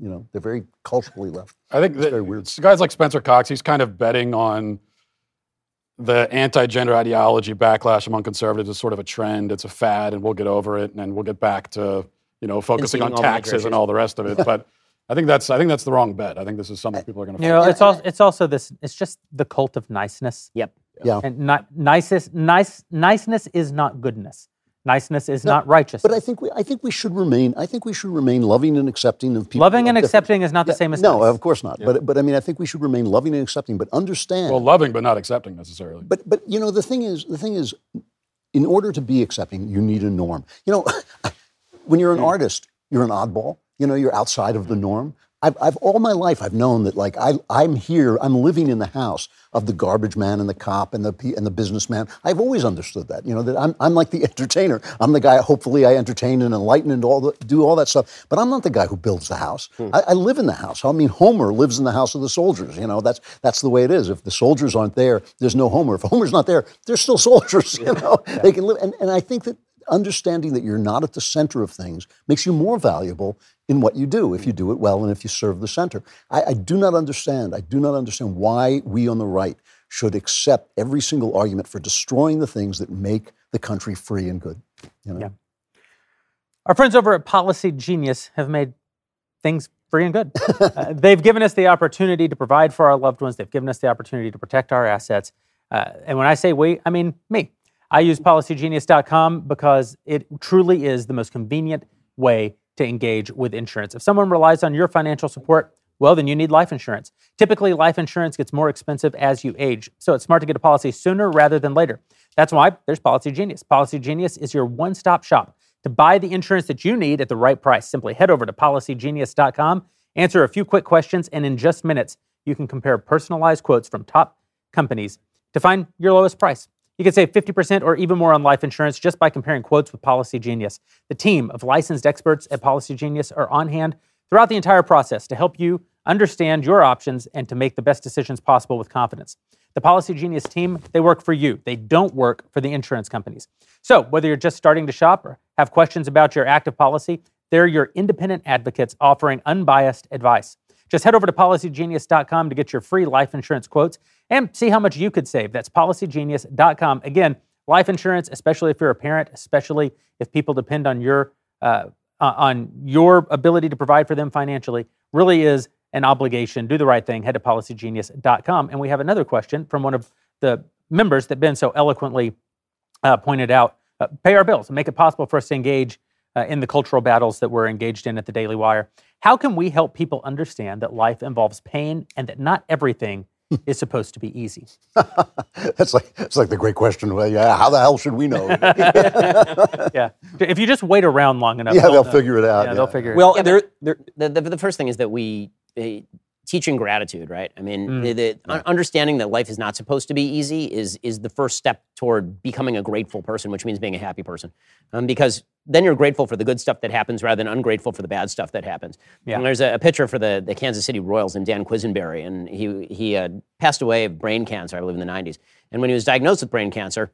You know, they're very culturally left. I think that very weird. guys like Spencer Cox, he's kind of betting on the anti-gender ideology backlash among conservatives is sort of a trend. It's a fad, and we'll get over it, and we'll get back to you know focusing on Conceding all taxes and all the rest of it. But I think that's I think that's the wrong bet. I think this is something people are going to. You know, it's also it's also this. It's just the cult of niceness. Yep. Yeah. And not nicest nice niceness is not goodness. Niceness is not righteousness. But I think we, I think we should remain. I think we should remain loving and accepting of people. Loving and different- accepting is not the same as no, nice. of course not. But but I mean, I think we should remain loving and accepting. But understand. well, loving but not accepting necessarily. But but you know the thing is the thing is, in order to be accepting, you need a norm. You know, when you're an hmm. artist, you're an oddball. You know, you're outside of the norm. I've, I've all my life I've known that like I I'm here I'm living in the house of the garbage man and the cop and the and the businessman. I've always understood that you know that I'm I'm like the entertainer. I'm the guy. Hopefully, I entertain and enlighten and all the, do all that stuff. But I'm not the guy who builds the house. Hmm. I, I live in the house. I mean, Homer lives in the house of the soldiers. You know, that's that's the way it is. If the soldiers aren't there, there's no Homer. If Homer's not there, there's still soldiers. You know, they can live. And, and I think that understanding that you're not at the center of things makes you more valuable in what you do if you do it well and if you serve the center. I, I do not understand. I do not understand why we on the right should accept every single argument for destroying the things that make the country free and good. You know? Yeah. Our friends over at Policy Genius have made things free and good. uh, they've given us the opportunity to provide for our loved ones. They've given us the opportunity to protect our assets. Uh, and when I say we, I mean me. I use policygenius.com because it truly is the most convenient way to engage with insurance. If someone relies on your financial support, well, then you need life insurance. Typically, life insurance gets more expensive as you age, so it's smart to get a policy sooner rather than later. That's why there's Policy Genius. Policy Genius is your one stop shop to buy the insurance that you need at the right price. Simply head over to policygenius.com, answer a few quick questions, and in just minutes, you can compare personalized quotes from top companies to find your lowest price. You can save 50% or even more on life insurance just by comparing quotes with Policy Genius. The team of licensed experts at Policy Genius are on hand throughout the entire process to help you understand your options and to make the best decisions possible with confidence. The Policy Genius team, they work for you. They don't work for the insurance companies. So, whether you're just starting to shop or have questions about your active policy, they're your independent advocates offering unbiased advice. Just head over to policygenius.com to get your free life insurance quotes and see how much you could save. That's policygenius.com. Again, life insurance, especially if you're a parent, especially if people depend on your uh, on your ability to provide for them financially, really is an obligation. Do the right thing. Head to policygenius.com. And we have another question from one of the members that Ben so eloquently uh, pointed out. Uh, pay our bills and make it possible for us to engage uh, in the cultural battles that we're engaged in at the Daily Wire. How can we help people understand that life involves pain and that not everything is supposed to be easy? that's like that's like the great question. Well, yeah, how the hell should we know? yeah, if you just wait around long enough, yeah, they'll, know. figure it out. Yeah, they'll figure Well, it out. there, there, the, the, the first thing is that we uh, teaching gratitude, right? I mean, Mm. the, the un- understanding that life is not supposed to be easy is is the first step toward becoming a grateful person, which means being a happy person. Um, because then you're grateful for the good stuff that happens rather than ungrateful for the bad stuff that happens. Yeah. And there's a, a pitcher for the, the Kansas City Royals named Dan Quisenberry, and he he uh, passed away of brain cancer, I believe, in the 90s. And when he was diagnosed with brain cancer,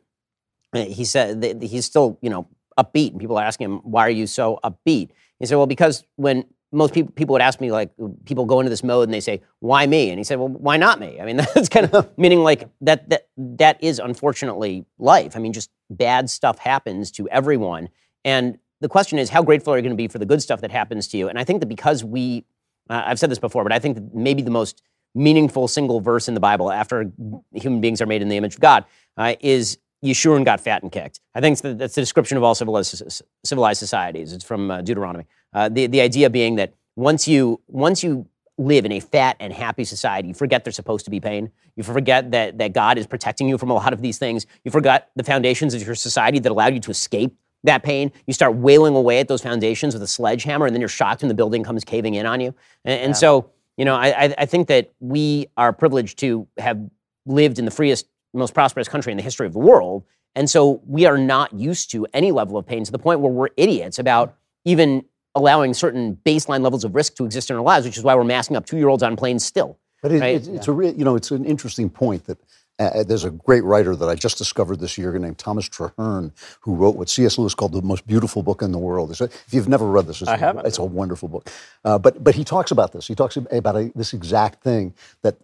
uh, he said that he's still, you know, upbeat. And people are asking him, why are you so upbeat? He said, well, because when most people, people would ask me, like, people go into this mode and they say, why me? And he said, well, why not me? I mean, that's kind of meaning like that, that, that is unfortunately life. I mean, just bad stuff happens to everyone. And the question is, how grateful are you going to be for the good stuff that happens to you? And I think that because we, uh, I've said this before, but I think that maybe the most meaningful single verse in the Bible after human beings are made in the image of God uh, is Yeshurun got fat and kicked. I think that's the, description of all civilized, civilized societies. It's from uh, Deuteronomy. Uh, the, the idea being that once you, once you live in a fat and happy society, you forget there's supposed to be pain. You forget that, that God is protecting you from a lot of these things. You forgot the foundations of your society that allowed you to escape that pain. You start wailing away at those foundations with a sledgehammer, and then you're shocked when the building comes caving in on you. And, and so, you know, I, I- I think that we are privileged to have lived in the freest, most prosperous country in the history of the world. And so we are not used to any level of pain to the point where we're idiots about even allowing certain baseline levels of risk to exist in our lives, which is why we're masking up two year olds on planes still. But it, Right. it's, it's a real, you know, it's an interesting point that uh, there's a great writer that I just discovered this year named Thomas Traherne, who wrote what C.S. Lewis called the most beautiful book in the world. It's a- if you've never read this, it's, I a, haven't. it's a wonderful book. Uh, but but he talks about this. He talks about a, this exact thing that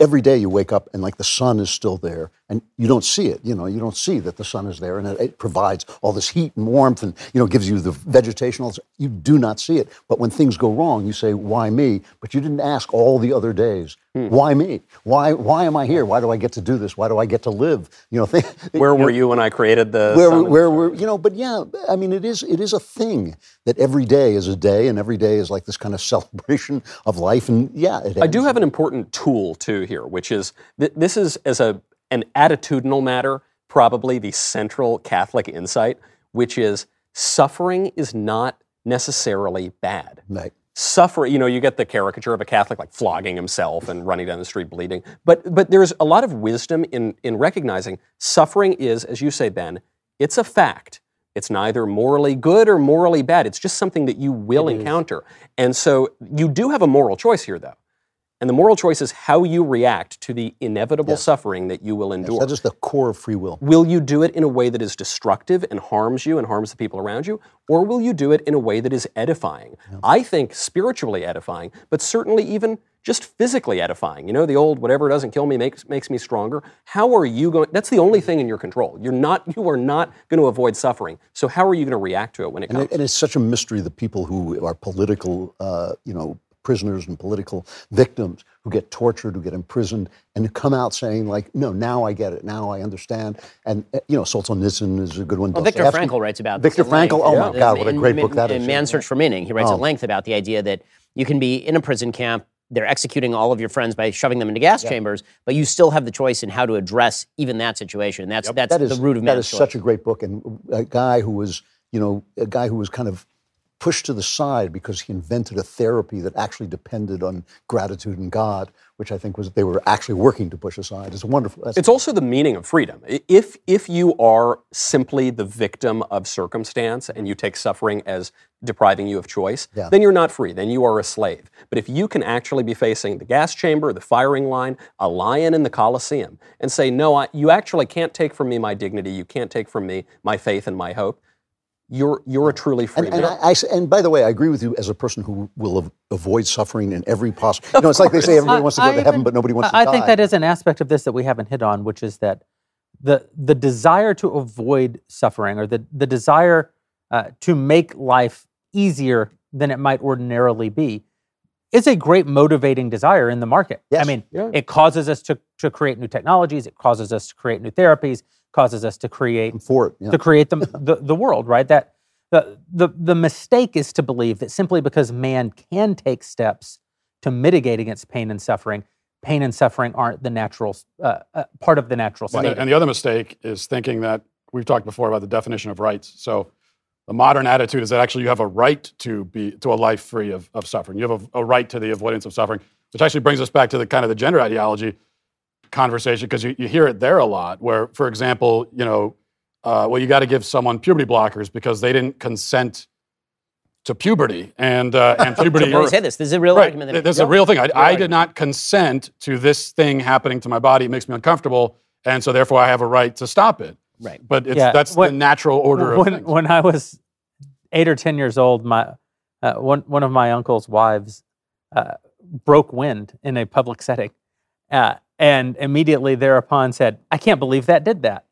every day you wake up and like the sun is still there and you don't see it you know you don't see that the sun is there and it, it provides all this heat and warmth and you know gives you the vegetational. you do not see it. But when things go wrong you say why me? But you didn't ask all the other days Hmm. why me? Why why am i here? Why do i get to do this? Why do i get to live? You know where were you when I created the where, where we're, you know, but yeah, I mean, it is, it is a thing that every day is a day, and every day is like this kind of celebration of life, and yeah, it I do have an important tool too here, which is th- this is as a an attitudinal matter, probably the central Catholic insight, which is suffering is not necessarily bad. Right. Suffer, you know, you get the caricature of a Catholic like flogging himself and running down the street bleeding. But but there's a lot of wisdom in in recognizing suffering is, as you say, Ben, it's a fact. It's neither morally good or morally bad. It's just something that you will encounter. And so you do have a moral choice here, though. And the moral choice is how you react to the inevitable suffering that you will endure. That is the core of free will. Will you do it in a way that is destructive and harms you and harms the people around you? Or will you do it in a way that is edifying? I think spiritually edifying, but certainly even just physically edifying. You know, the old whatever doesn't kill me makes makes me stronger. How are you going? That's the only thing in your control. You're not. You are not going to avoid suffering. So how are you going to react to it when it And, comes? it, and it's such a mystery the people who are political, uh, you know, prisoners and political victims who get tortured, who get imprisoned, and who come out saying like, "No, now I get it. Now I understand." And uh, you know, Solzhenitsyn is a good one. Well, Victor Dostoevsky- Frankl writes about Victor Frankl. Oh Yeah. my God, what a great in- book that in is! Man's Search for Meaning. He writes Oh. at length about the idea that you can be in a prison camp. They're executing all of your friends by shoving them into gas chambers, but you still have the choice in how to address even that situation. That's that's That is the root of that man's is choice. such a great book, and a guy who was, you know, a guy who was kind of pushed to the side because he invented a therapy that actually depended on gratitude and God, which I think was they were actually working to push aside. It's a wonderful. That's, It's also the meaning of freedom. If if you are simply the victim of circumstance and you take suffering as depriving you of choice, Yeah. then you're not free. Then you are a slave. But if you can actually be facing the gas chamber, the firing line, a lion in the Colosseum, and say, "No, I, you actually can't take from me my dignity. You can't take from me my faith and my hope," you're you're a truly free and, and. I, I and by the way, I agree with you as a person who will av- avoid suffering in every possible. You know, it's like they say everybody I- wants to go to heaven, but nobody wants to I think that is an aspect of this that we haven't hit on, which is that the the desire to avoid suffering or the the desire uh, to make life easier than it might ordinarily be is a great motivating desire in the market. I mean, Yeah. it causes us to to create new technologies. It causes us to create new therapies. Causes us to create I'm for it. Yeah. to create the, the, the world, right? That the, the, the mistake is to believe that simply because man can take steps to mitigate against pain and suffering, pain and suffering aren't the natural uh, uh, part of the natural And state. the, and the other mistake is thinking that we've talked before about the definition of rights. So the modern attitude is that actually you have a right to be to a life free of, of suffering. You have a, a right to the avoidance of suffering, which actually brings us back to the kind of the gender ideology conversation because you, you hear it there a lot. Where, for example, you know, uh, well, you got to give someone puberty blockers because they didn't consent to puberty and uh, and puberty. You say this. This is a real Right. argument. That That's a real thing. I, I did not consent to this thing happening to my body. It makes me uncomfortable, and so therefore I have a right to stop it. Right. But it's, Yeah, that's the natural order of when, things. when I was eight or 10 years old, my, uh, one, one of my uncle's wives uh, broke wind in a public setting uh, and immediately thereupon said, I can't believe that did that.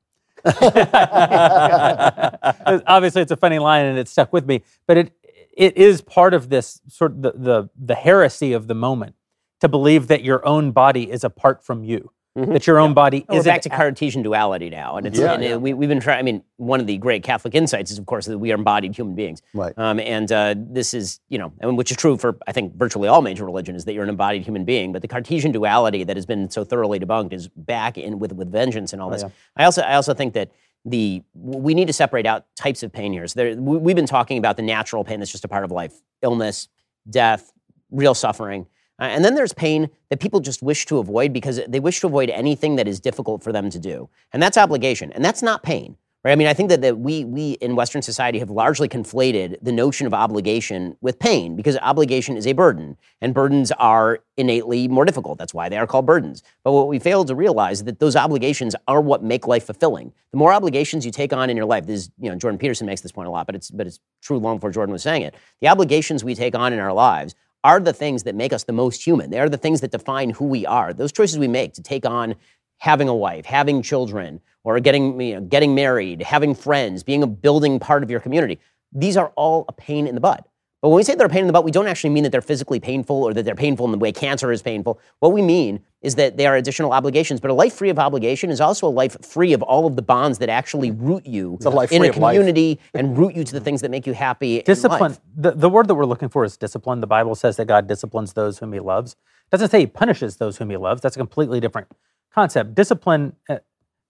Obviously, it's a funny line and it stuck with me, but it, it is part of this sort of the, the, the heresy of the moment to believe that your own body is apart from you, that your own body We're isn't back to Cartesian duality now, and it's Yeah, and uh, we, we've been trying. I mean, one of the great Catholic insights is, of course, that we are embodied human beings. Right. Um, and uh, this is, you know, and which is true for I think virtually all major religions, is that you're an embodied human being. But the Cartesian duality that has been so thoroughly debunked is back in with with vengeance and all this. I also I also think that the we need to separate out types of pain here. So there, we, we've been talking about the natural pain that's just a part of life, illness, death, real suffering. Uh, and then there's pain that people just wish to avoid because they wish to avoid anything that is difficult for them to do. And that's obligation. And that's not pain. Right? I mean, I think that, that we, we in Western society have largely conflated the notion of obligation with pain because obligation is a burden, and burdens are innately more difficult. That's why they are called burdens. But what we fail to realize is that those obligations are what make life fulfilling. The more obligations you take on in your life, this is, you know, Jordan Peterson makes this point a lot, but it's but it's true long before Jordan was saying it. The obligations we take on in our lives are the things that make us the most human. They are the things that define who we are. Those choices we make to take on having a wife, having children, or getting you know, getting married, having friends, being a building part of your community. These are all a pain in the butt. But when we say they're a pain in the butt, we don't actually mean that they're physically painful or that they're painful in the way cancer is painful. What we mean is that they are additional obligations. But a life free of obligation is also a life free of all of the bonds that actually root you a in a community and root you to the things that make you happy. discipline the, the word that we're looking for is discipline the bible says that god disciplines those whom he loves it doesn't say he punishes those whom he loves that's a completely different concept discipline uh,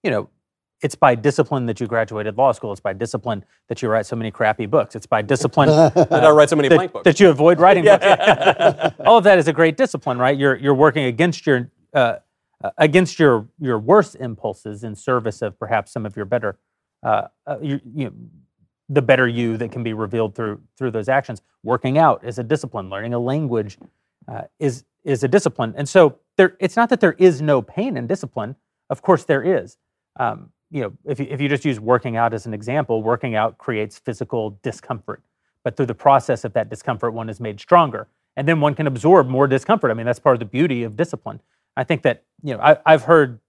you know it's by discipline that you graduated law school it's by discipline that you write so many crappy books it's by discipline That I write so many blank books. that you avoid writing books all of that is a great discipline right you're you're working against your uh, uh, against your your worst impulses in service of perhaps some of your better uh, uh, you, you know, the better you that can be revealed through through those actions. Working out is a discipline. Learning a language uh, is is a discipline. And so there, it's not that there is no pain in discipline. Of course, there is. Um, you know, if you, if you just use working out as an example, working out creates physical discomfort. But through the process of that discomfort, one is made stronger. and then one can absorb more discomfort. I mean, that's part of the beauty of discipline. I think that you know I, I've heard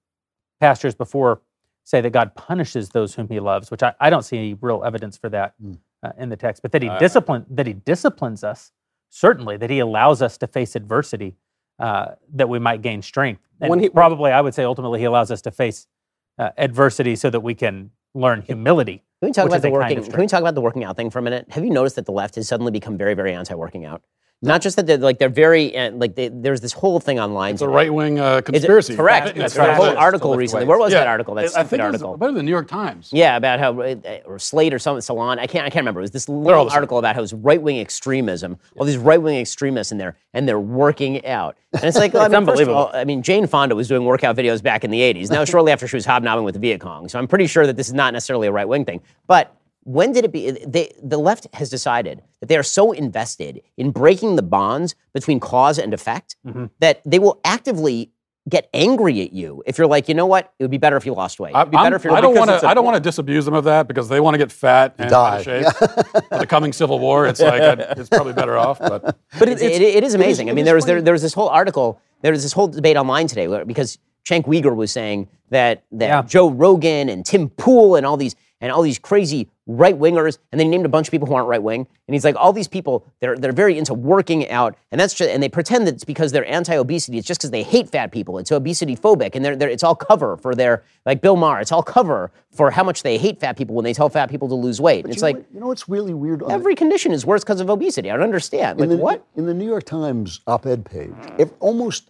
pastors before say that God punishes those whom He loves, which I, I don't see any real evidence for that Mm. uh, in the text. But that He Uh, discipline that He disciplines us certainly that He allows us to face adversity uh, that we might gain strength. And When he- probably, I would say, ultimately, He allows us to face uh, adversity so that we can learn humility. Can we talk about the a kind working? of Can we talk about the working out thing for a minute? Have you noticed that the left has suddenly become very, very anti-working out? Not just that they're like they're very uh, like they, there's this whole thing online. It's a right wing uh, Is it- conspiracy. correct. That's right. A whole article recently. weights. Where was Yeah, that article? That I stupid think it was article. better than the New York Times. Yeah, about how uh, or Slate or something, Salon. I can't. I can't remember. It was this little the same. article about how it's right wing extremism. All these right wing extremists in there, and they're working out. And it's like, well, I It's mean, first of unbelievable. all, I mean, Jane Fonda was doing workout videos back in the '80s. Now, shortly after she was hobnobbing with the Viet Cong. So I'm pretty sure that this is not necessarily a right wing thing. But when did it be? They, the left has decided that they are so invested in breaking the bonds between cause and effect Mm-hmm. that they will actively get angry at you if you're like, you know what? It would be better if you lost weight. I, It'd be better if you're I don't want to. a- I don't want to disabuse them of that because they want to get fat and Die. out of shape. For the coming civil war, it's like I'd- it's probably better off. But But It's, it, it, it is amazing. it I mean, there was there, there was this whole article, there was this whole debate online today where, because Cenk Uygur was saying that that Yeah. Joe Rogan and Tim Pool and all these and all these crazy right wingers, and then he named a bunch of people who aren't right wing, and he's like, all these people they're they're very into working out, and that's just and they pretend that it's because they're anti-obesity. It's just because they hate fat people. It's obesity phobic, and they're, they're it's all cover for their like Bill Maher. It's all cover for how much they hate fat people when they tell fat people to lose weight. And you it's know like you know it's really weird? on the- every condition is worse because of obesity. I don't understand. Like in the, what? In the New York Times op-ed page, ev- almost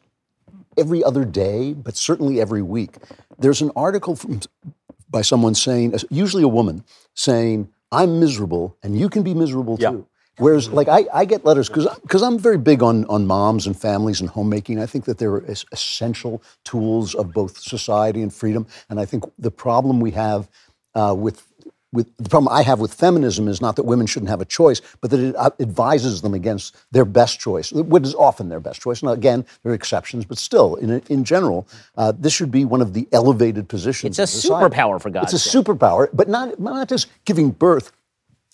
every other day, but certainly every week, there's an article from, by someone saying, usually a woman, saying, "I'm miserable, and you can be miserable Yeah. too." Whereas, like, I, I get letters because because I'm very big on on moms and families and homemaking. I think that they're essential tools of both society and freedom. And I think the problem we have uh, with with the problem I have with feminism is not that women shouldn't have a choice, but that it uh, advises them against their best choice, what is often their best choice. Now, again, there are exceptions, but still, in in general, uh, this should be one of the elevated positions. It's a superpower, for God's It's a sake. superpower, but not not just giving birth.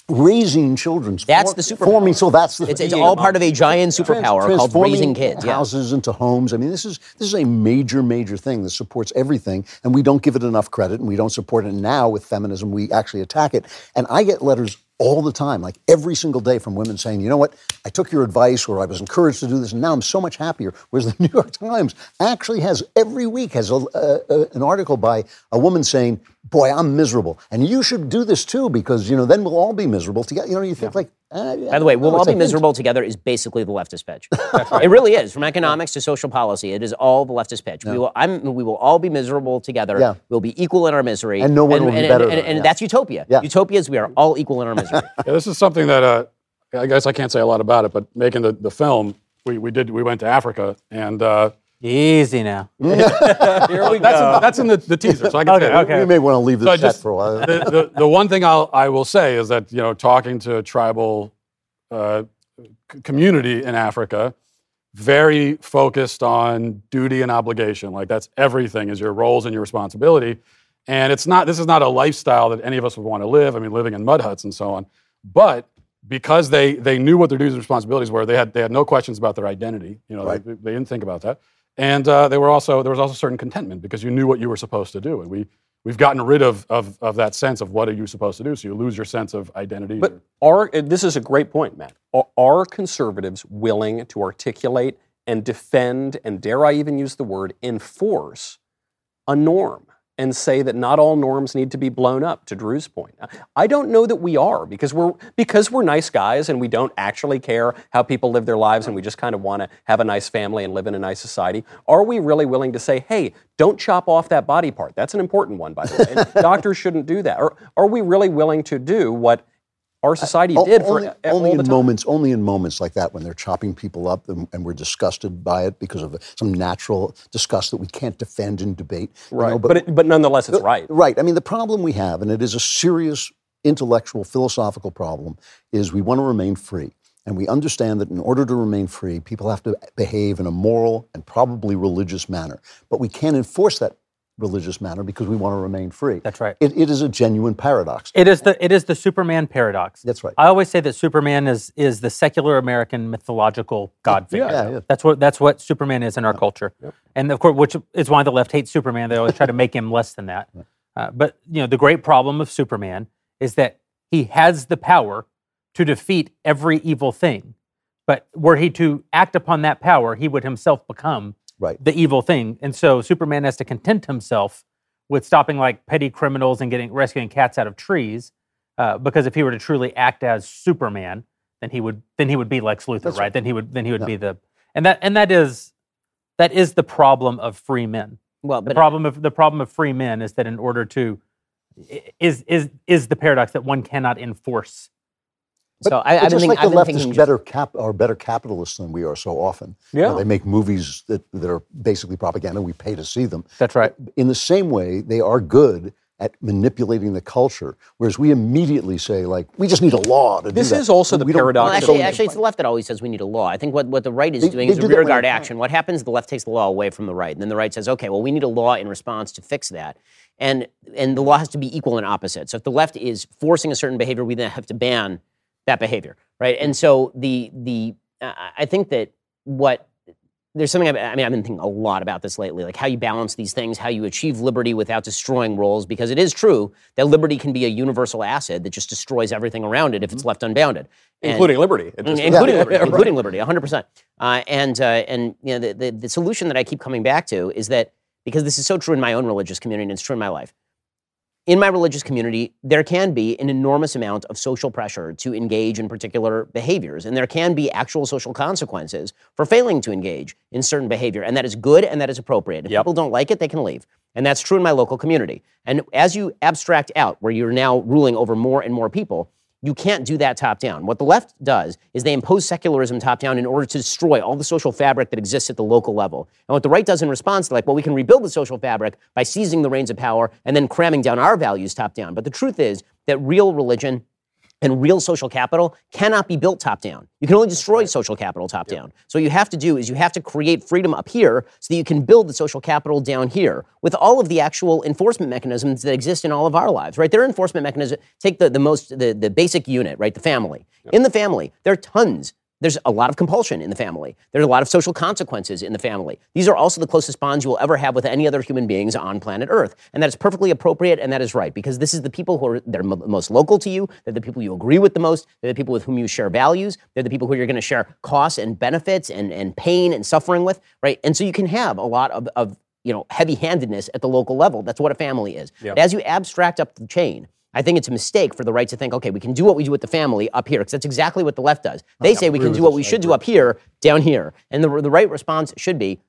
Raising children. That's for- the superpower. Forming, so that's the It's, it's all part of a giant superpower Trans- called raising kids. Yeah. houses into homes. I mean, this is this is a major, major thing that supports everything, and we don't give it enough credit, and we don't support it. Now with feminism, we actually attack it. And I get letters all the time, like every single day, from women saying, "You know what? I took your advice, or I was encouraged to do this, and now I'm so much happier." Whereas the New York Times actually has every week has a, uh, uh, an article by a woman saying, "Boy, I'm miserable, and you should do this too, because you know then we'll all be miserable together." You know, you think like. Uh, By the way, we'll all it's a be hint. miserable together is basically the leftist pitch. It really is. From economics to social policy, it is all the leftist pitch. We will I'm, we will all be miserable together. Yeah. We'll be equal in our misery. And no one will be and, better And, and, and yeah. that's utopia. Yeah. Utopia is we are all equal in our misery. Yeah, this is something that uh, I guess I can't say a lot about it, but making the, the film, we, we did we went to Africa and uh, Easy now. here we that's go. in, that's in the, the teaser. So I can Okay, say okay. You may want to leave this So set just- for a while. the, the, the one thing I'll, I will say is that you know talking to a tribal uh, c- community in Africa, very focused on duty and obligation. Like that's everything is your roles and your responsibility. And it's not. This is not a lifestyle that any of us would want to live. I mean, living in mud huts and so on. But because they they knew what their duties and responsibilities were, they had they had no questions about their identity. You know, Right. they, they didn't think about that. And uh, they were also there was also certain contentment because you knew what you were supposed to do. And we we've gotten rid of, of of that sense of what are you supposed to do. So you lose your sense of identity. But are this is a great point, Matt. Are, are conservatives willing to articulate and defend, and dare I even use the word enforce, a norm and say that not all norms need to be blown up? To Drew's point, I don't know that we are because we're because we're nice guys and we don't actually care how people live their lives and we just kind of want to have a nice family and live in a nice society. Are we really willing to say, hey? Don't chop off that body part. That's an important one, by the way. Doctors shouldn't do that. Or are we really willing to do what our uh, society O- did for only, all only in moments, only in moments like that when they're chopping people up and, and we're disgusted by it because of some natural disgust that we can't defend in debate. you Right, know, but it, but nonetheless, it's right. Right. I mean, the problem we have, and it is a serious intellectual, philosophical problem, is we want to remain free. And we understand that in order to remain free, people have to behave in a moral and probably religious manner. But we can't enforce that religious manner because we want to remain free. That's right. It, it is a genuine paradox. It is the it is the Superman paradox. That's right. I always say that Superman is is the secular American mythological God figure. yeah, yeah. That's what that's what Superman is in our culture, and of course, which is why the left hates Superman. They always try to make him less than that. Uh, but you know, the great problem of Superman is that he has the power to defeat every evil thing, but were he to act upon that power, he would himself become Right. the evil thing. And so Superman has to content himself with stopping like petty criminals and getting rescuing cats out of trees, uh, because if he were to truly act as Superman, then he would then he would be Lex Luthor, right? right. Then he would then he would be the and that and that is that is the problem of free men. Well, The problem of the problem of free men is that in order to is is is the paradox that one cannot enforce. So I, But I've just think, like I've the left is better cap are better capitalists than we are so often. You know, Yeah. they make movies that, that are basically propaganda. We pay to see them. That's right. In the same way, they are good at manipulating the culture, whereas we immediately say like we just need a law to This do that. is also the We paradox Well, actually, actually, it's the left that always says we need a law. I think what, what the right is They- doing they is a do that when rearguard action. What happens? The left takes the law away from the right, and then the right says, okay, well, we need a law in response to fix that. And and the law has to be equal and opposite. So if the left is forcing a certain behavior, we then have to ban that behavior, right? And so the the uh, I think that what there's something I've, I mean I've been thinking a lot about this lately, like how you balance these things, how you achieve liberty without destroying roles, because it is true that liberty can be a universal acid that just destroys everything around it if it's left unbounded, And- including liberty. Mm, including Yeah, liberty, right. including liberty, 100%. Uh, and uh, and you know the, the the solution that I keep coming back to is that because this is so true in my own religious community and it's true in my life. In my religious community, there can be an enormous amount of social pressure to engage in particular behaviors, and there can be actual social consequences for failing to engage in certain behavior, and that is good and that is appropriate. If Yep. people don't like it, they can leave. And that's true in my local community. And as you abstract out, where you're now ruling over more and more people, you can't do that top down. What the left does is they impose secularism top down in order to destroy all the social fabric that exists at the local level. And what the right does in response, they're like, well, we can rebuild the social fabric by seizing the reins of power and then cramming down our values top down. But the truth is that real religion and real social capital cannot be built top down. You can only destroy social capital top down. So what you have to do is you have to create freedom up here so that you can build the social capital down here with all of the actual enforcement mechanisms that exist in all of our lives, right? There are enforcement mechanisms. Take the, the most the, the basic unit, right? The family. In the family, there are tons there's a lot of compulsion in the family. There's a lot of social consequences in the family. These are also the closest bonds you will ever have with any other human beings on planet Earth. And that is perfectly appropriate and that is right because this is the people who are they're mo- most local to you. They're the people you agree with the most. They're the people with whom you share values. They're the people who you're going to share costs and benefits and, and pain and suffering with, right? And so you can have a lot of, of you know, heavy-handedness at the local level. That's what a family is. But as you abstract up the chain, I think it's a mistake for the right to think, okay, we can do what we do with the family up here, because that's exactly what the left does. Oh, they say we can do what we I should do up here, down here. And the, the right response should be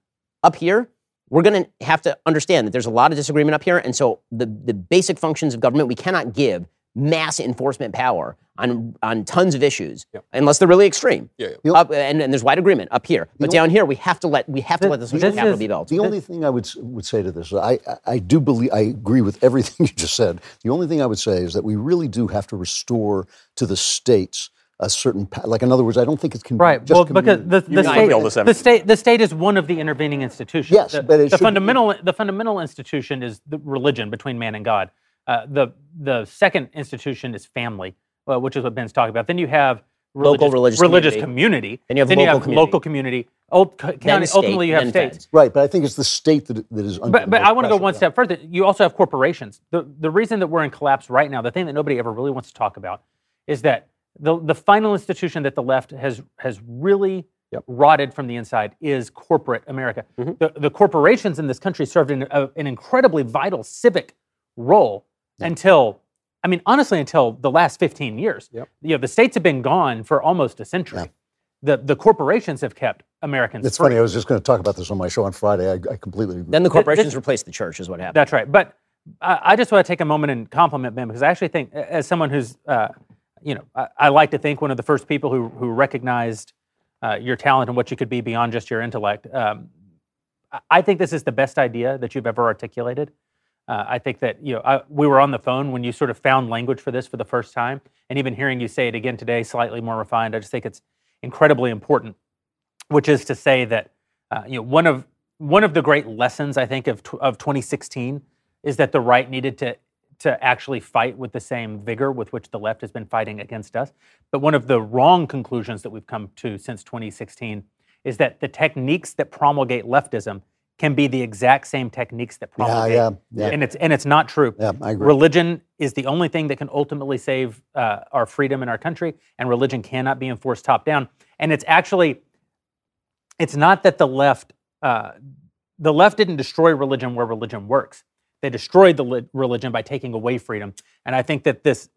up here, we're going to have to understand that there's a lot of disagreement up here. And so the, the basic functions of government, we cannot give mass enforcement power on, on tons of issues unless they're really extreme. Yeah, yeah. Up, and, and there's wide agreement up here. But down here, we have to let, we have to let the social this capital is- be built. The only thing I would would say to this, I, I I do believe I agree with everything you just said. The only thing I would say is that we really do have to restore to the states a certain, like in other words, I don't think it can Right. be just Well, because the, the state, be able to the state, the state is one of the intervening institutions. Yes, the, but it the should be- fundamental, the fundamental institution is the religion between man and God. Uh, the the second institution is family, uh, which is what Ben's talking about. Then you have Local religious religious community. community. Then you have local community. local community. Ult- co- county, state, ultimately, you have states. feds. right, but I think it's the state that, that is under But, but I want to go one Yeah. step further. You also have corporations. The, the reason that we're in collapse right now, the thing that nobody ever really wants to talk about, is that the, the final institution that the left has, has really rotted from the inside is corporate America. Mm-hmm. The, the corporations in this country served an, a, an incredibly vital civic role until, I mean, honestly, until the last 15 years. Yep. You know, the states have been gone for almost a century. The, the corporations have kept Americans It's free. funny. I was just going to talk about this on my show on Friday. I, I completely agree. Then the corporations this- replace the church, is what happened. That's right. But I, I just want to take a moment and compliment Ben because I actually think, as someone who's, uh, you know, I, I like to think one of the first people who who recognized uh, your talent and what you could be beyond just your intellect. Um, I- I think this is the best idea that you've ever articulated. Uh, I think that you know I, we were on the phone when you sort of found language for this for the first time, and even hearing you say it again today, slightly more refined. I just think it's incredibly important, which is to say that uh, you know one of one of the great lessons I think of of 2016 is that the right needed to to actually fight with the same vigor with which the left has been fighting against us. But one of the wrong conclusions that we've come to since 2016 is that the techniques that promulgate leftism can be the exact same techniques that promulgate. yeah, yeah. And it's and it's not true. Yeah, I agree. Religion is the only thing that can ultimately save uh, our freedom in our country, and religion cannot be enforced top down. And it's actually, it's not that the left, uh, the left didn't destroy religion where religion works. They destroyed the li- religion by taking away freedom. And I think that this,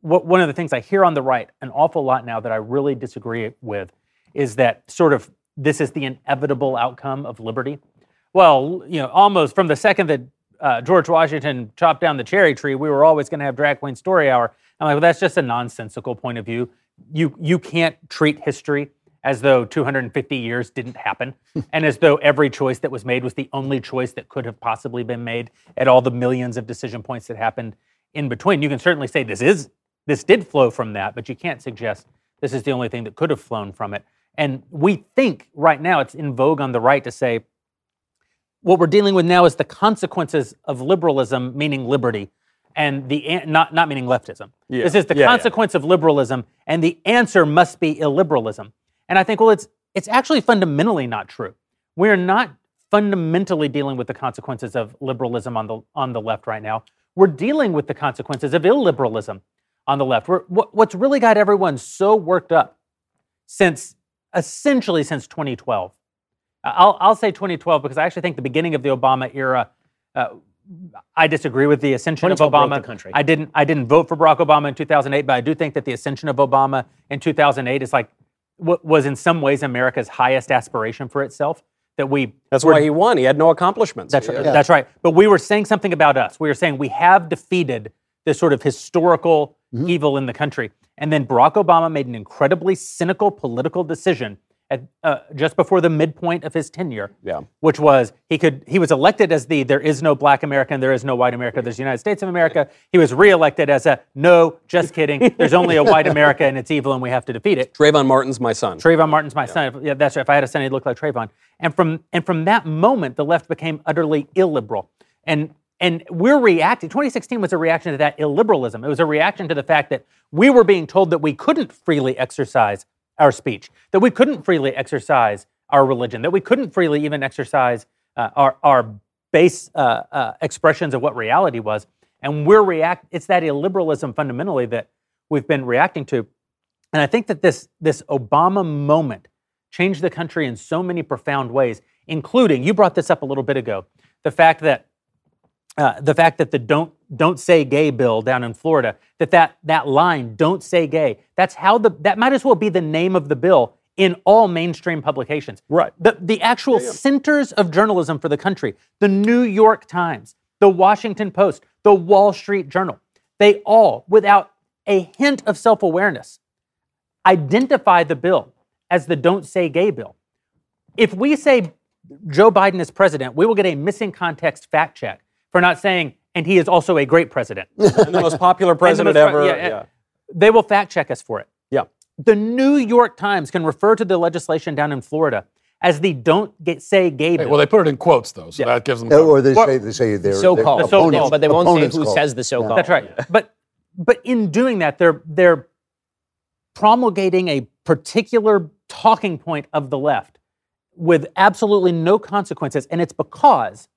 one of the things I hear on the right an awful lot now that I really disagree with is that sort of this is the inevitable outcome of liberty. Well, you know, almost from the second that uh, George Washington chopped down the cherry tree, we were always going to have drag queen story hour. I'm like, well, that's just a nonsensical point of view. You you can't treat history as though 250 years didn't happen, and as though every choice that was made was the only choice that could have possibly been made at all the millions of decision points that happened in between. You can certainly say this is this did flow from that, but you can't suggest this is the only thing that could have flown from it. And we think right now it's in vogue on the right to say what we're dealing with now is the consequences of liberalism, meaning liberty, and the not not meaning leftism. Yeah. This is the Yeah, yeah. consequence of liberalism, and the answer must be illiberalism. And I think, well, it's it's actually fundamentally not true. We're not fundamentally dealing with the consequences of liberalism on the on the left right now. We're dealing with the consequences of illiberalism on the left. We're, what, what's really got everyone so worked up since essentially since 2012 I'll, I'll say 2012 because I actually think the beginning of the Obama era, uh, I disagree with the ascension of Obama. the country. I didn't I didn't vote for Barack Obama in 2008, but I do think that the ascension of Obama in 2008 is like was in some ways America's highest aspiration for itself. That we That's were- why he won. He had no accomplishments. that's right. That's right. But we were saying something about us. We were saying we have defeated this sort of historical evil in the country. And then Barack Obama made an incredibly cynical political decision at, uh, just before the midpoint of his tenure, Yeah. which was he could he was elected as the there is no black America and there is no white America. There's the United States of America. He was reelected as a no, just kidding. There's only a white America and it's evil and we have to defeat it. Trayvon Martin's my son. Trayvon Martin's my son. Yeah, that's right. If I had a son, he'd look like Trayvon. And from and from that moment, the left became utterly illiberal. And and we're reacting. 2016 was a reaction to that illiberalism. It was a reaction to the fact that we were being told that we couldn't freely exercise our speech, that we couldn't freely exercise our religion, that we couldn't freely even exercise uh, our our base uh, uh, expressions of what reality was. And we're react. It's that illiberalism fundamentally that we've been reacting to. And I think that this, this Obama moment changed the country in so many profound ways, including, you brought this up a little bit ago, the fact that uh, the fact that the don't don't say gay bill down in Florida, that that that line don't say gay, that's how the that might as well be the name of the bill in all mainstream publications. Right. The the actual centers of journalism for the country, the New York Times, the Washington Post, the Wall Street Journal, they all, without a hint of self-awareness, identify the bill as the don't say gay bill. If we say Joe Biden is president, we will get a missing context fact check for not saying, and he is also a great president. and the most popular president most ever. yeah, Yeah. They will fact check us for it. Yeah. The New York Times can refer to the legislation down in Florida as the don't get, say gay bill. Well, they put it in quotes though, so that gives them. Oh, or they What- say they say they're So-called. The so-called. but they won't say who call. says the so-called. That's right. But but in doing that, they're they're promulgating a particular talking point of the left with absolutely no consequences, and it's because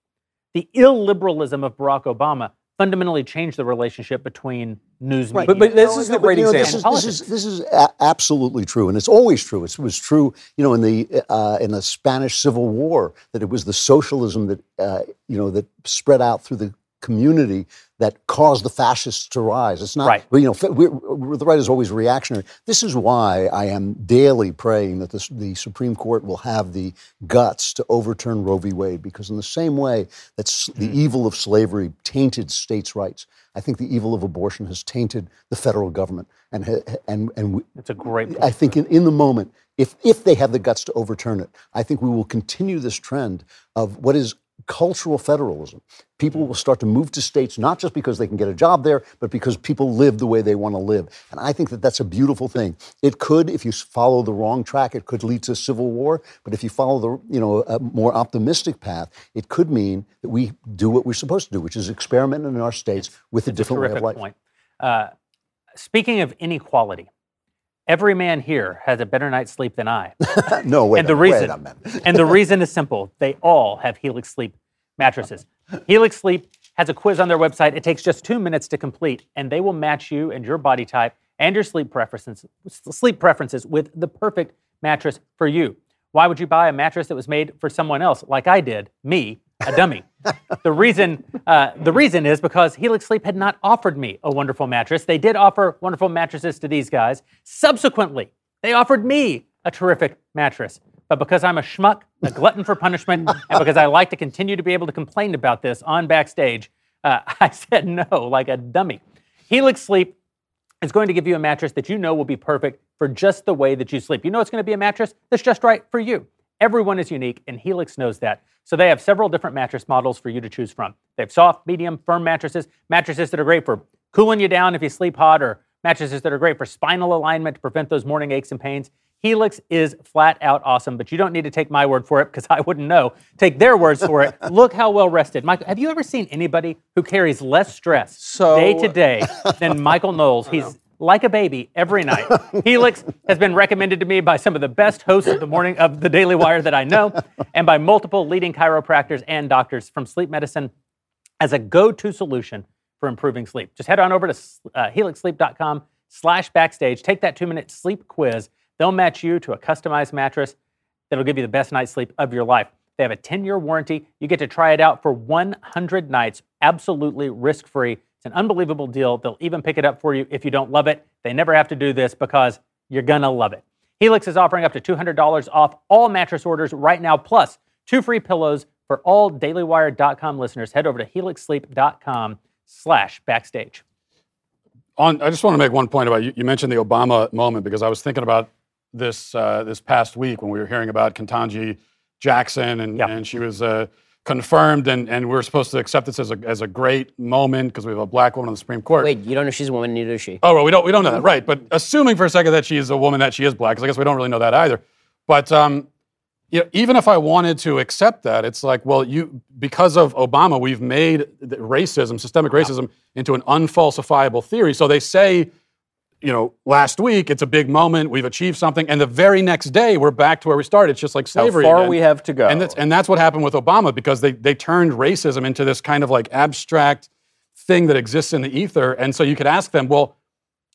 the illiberalism of Barack Obama fundamentally changed the relationship between news media. But, but this is no, the but, great you know, example. This is, this is, this is a- absolutely true, and it's always true. It was true, you know, in the uh, in the Spanish Civil War that it was the socialism that uh, you know that spread out through the community that caused the fascists to rise. It's not, Right. you know, we're, we're- the right is always reactionary. This is why I am daily praying that this, the Supreme Court will have the guts to overturn Roe v. Wade, because in the same way that s- the hmm. evil of slavery tainted states' rights, I think the evil of abortion has tainted the federal government, and and and we, it's a great point. I think in, in the moment, if if they have the guts to overturn it, I think we will continue this trend of what is cultural federalism. People will start to move to states not just because they can get a job there, but because people live the way they want to live. And I think that that's a beautiful thing. It could, if you follow the wrong track, it could lead to civil war. But if you follow the, you know, a more optimistic path, it could mean that we do what we're supposed to do, which is experiment in our states with a different way of life. point. Uh, speaking of inequality, every man here has a better night's sleep than I. no, wait, and the wait reason, minute. and the reason is simple. They all have Helix Sleep mattresses. Helix Sleep has a quiz on their website. It takes just two minutes to complete, and they will match you and your body type and your sleep preferences, sleep preferences with the perfect mattress for you. Why would you buy a mattress that was made for someone else, like I did, me, a dummy? The reason, uh, the reason is because Helix Sleep had not offered me a wonderful mattress. They did offer wonderful mattresses to these guys. Subsequently, they offered me a terrific mattress. But because I'm a schmuck, a glutton for punishment, and because I like to continue to be able to complain about this on backstage, uh, I said no, like a dummy. Helix Sleep is going to give you a mattress that you know will be perfect for just the way that you sleep. You know it's going to be a mattress that's just right for you. Everyone is unique, and Helix knows that. So they have several different mattress models for you to choose from. They have soft, medium, firm mattresses, mattresses that are great for cooling you down if you sleep hot, or mattresses that are great for spinal alignment to prevent those morning aches and pains. Helix is flat out awesome, but you don't need to take my word for it because I wouldn't know. Take their words for it. Look how well rested. Michael, have you ever seen anybody who carries less stress So- day to day than Michael Knowles? He's like a baby every night. Helix has been recommended to me by some of the best hosts of the morning of the Daily Wire that I know, and by multiple leading chiropractors and doctors from sleep medicine as a go-to solution for improving sleep. Just head on over to uh, helixsleep.com slash backstage. Take that two-minute sleep quiz. They'll match you to a customized mattress that'll give you the best night's sleep of your life. They have a 10-year warranty. You get to try it out for 100 nights, absolutely risk-free. It's an unbelievable deal. They'll even pick it up for you if you don't love it. They never have to do this because you're gonna love it. Helix is offering up to $200 off all mattress orders right now, plus two free pillows for all dailywire.com listeners. Head over to helixsleep.com slash backstage. On, I just want to make one point about you. You mentioned the Obama moment because I was thinking about this uh, this past week when we were hearing about Ketanji Jackson and, Yeah. and she was uh, confirmed and, and we are supposed to accept this as a, as a great moment because we have a black woman on the Supreme Court. Wait, you don't know she's a woman, neither does she. Oh well, we don't we don't know that, right? But assuming for a second that she is a woman, that she is black, because I guess we don't really know that either. But um, you know, even if I wanted to accept that, it's like, well, you because of Obama, we've made racism, systemic racism, into an unfalsifiable theory. So they say, you know, last week it's a big moment, we've achieved something, and the very next day we're back to where we started. It's just like slavery. How far again. we have to go. And that's, and that's what happened with Obama because they, they turned racism into this kind of like abstract thing that exists in the ether. And so you could ask them, well,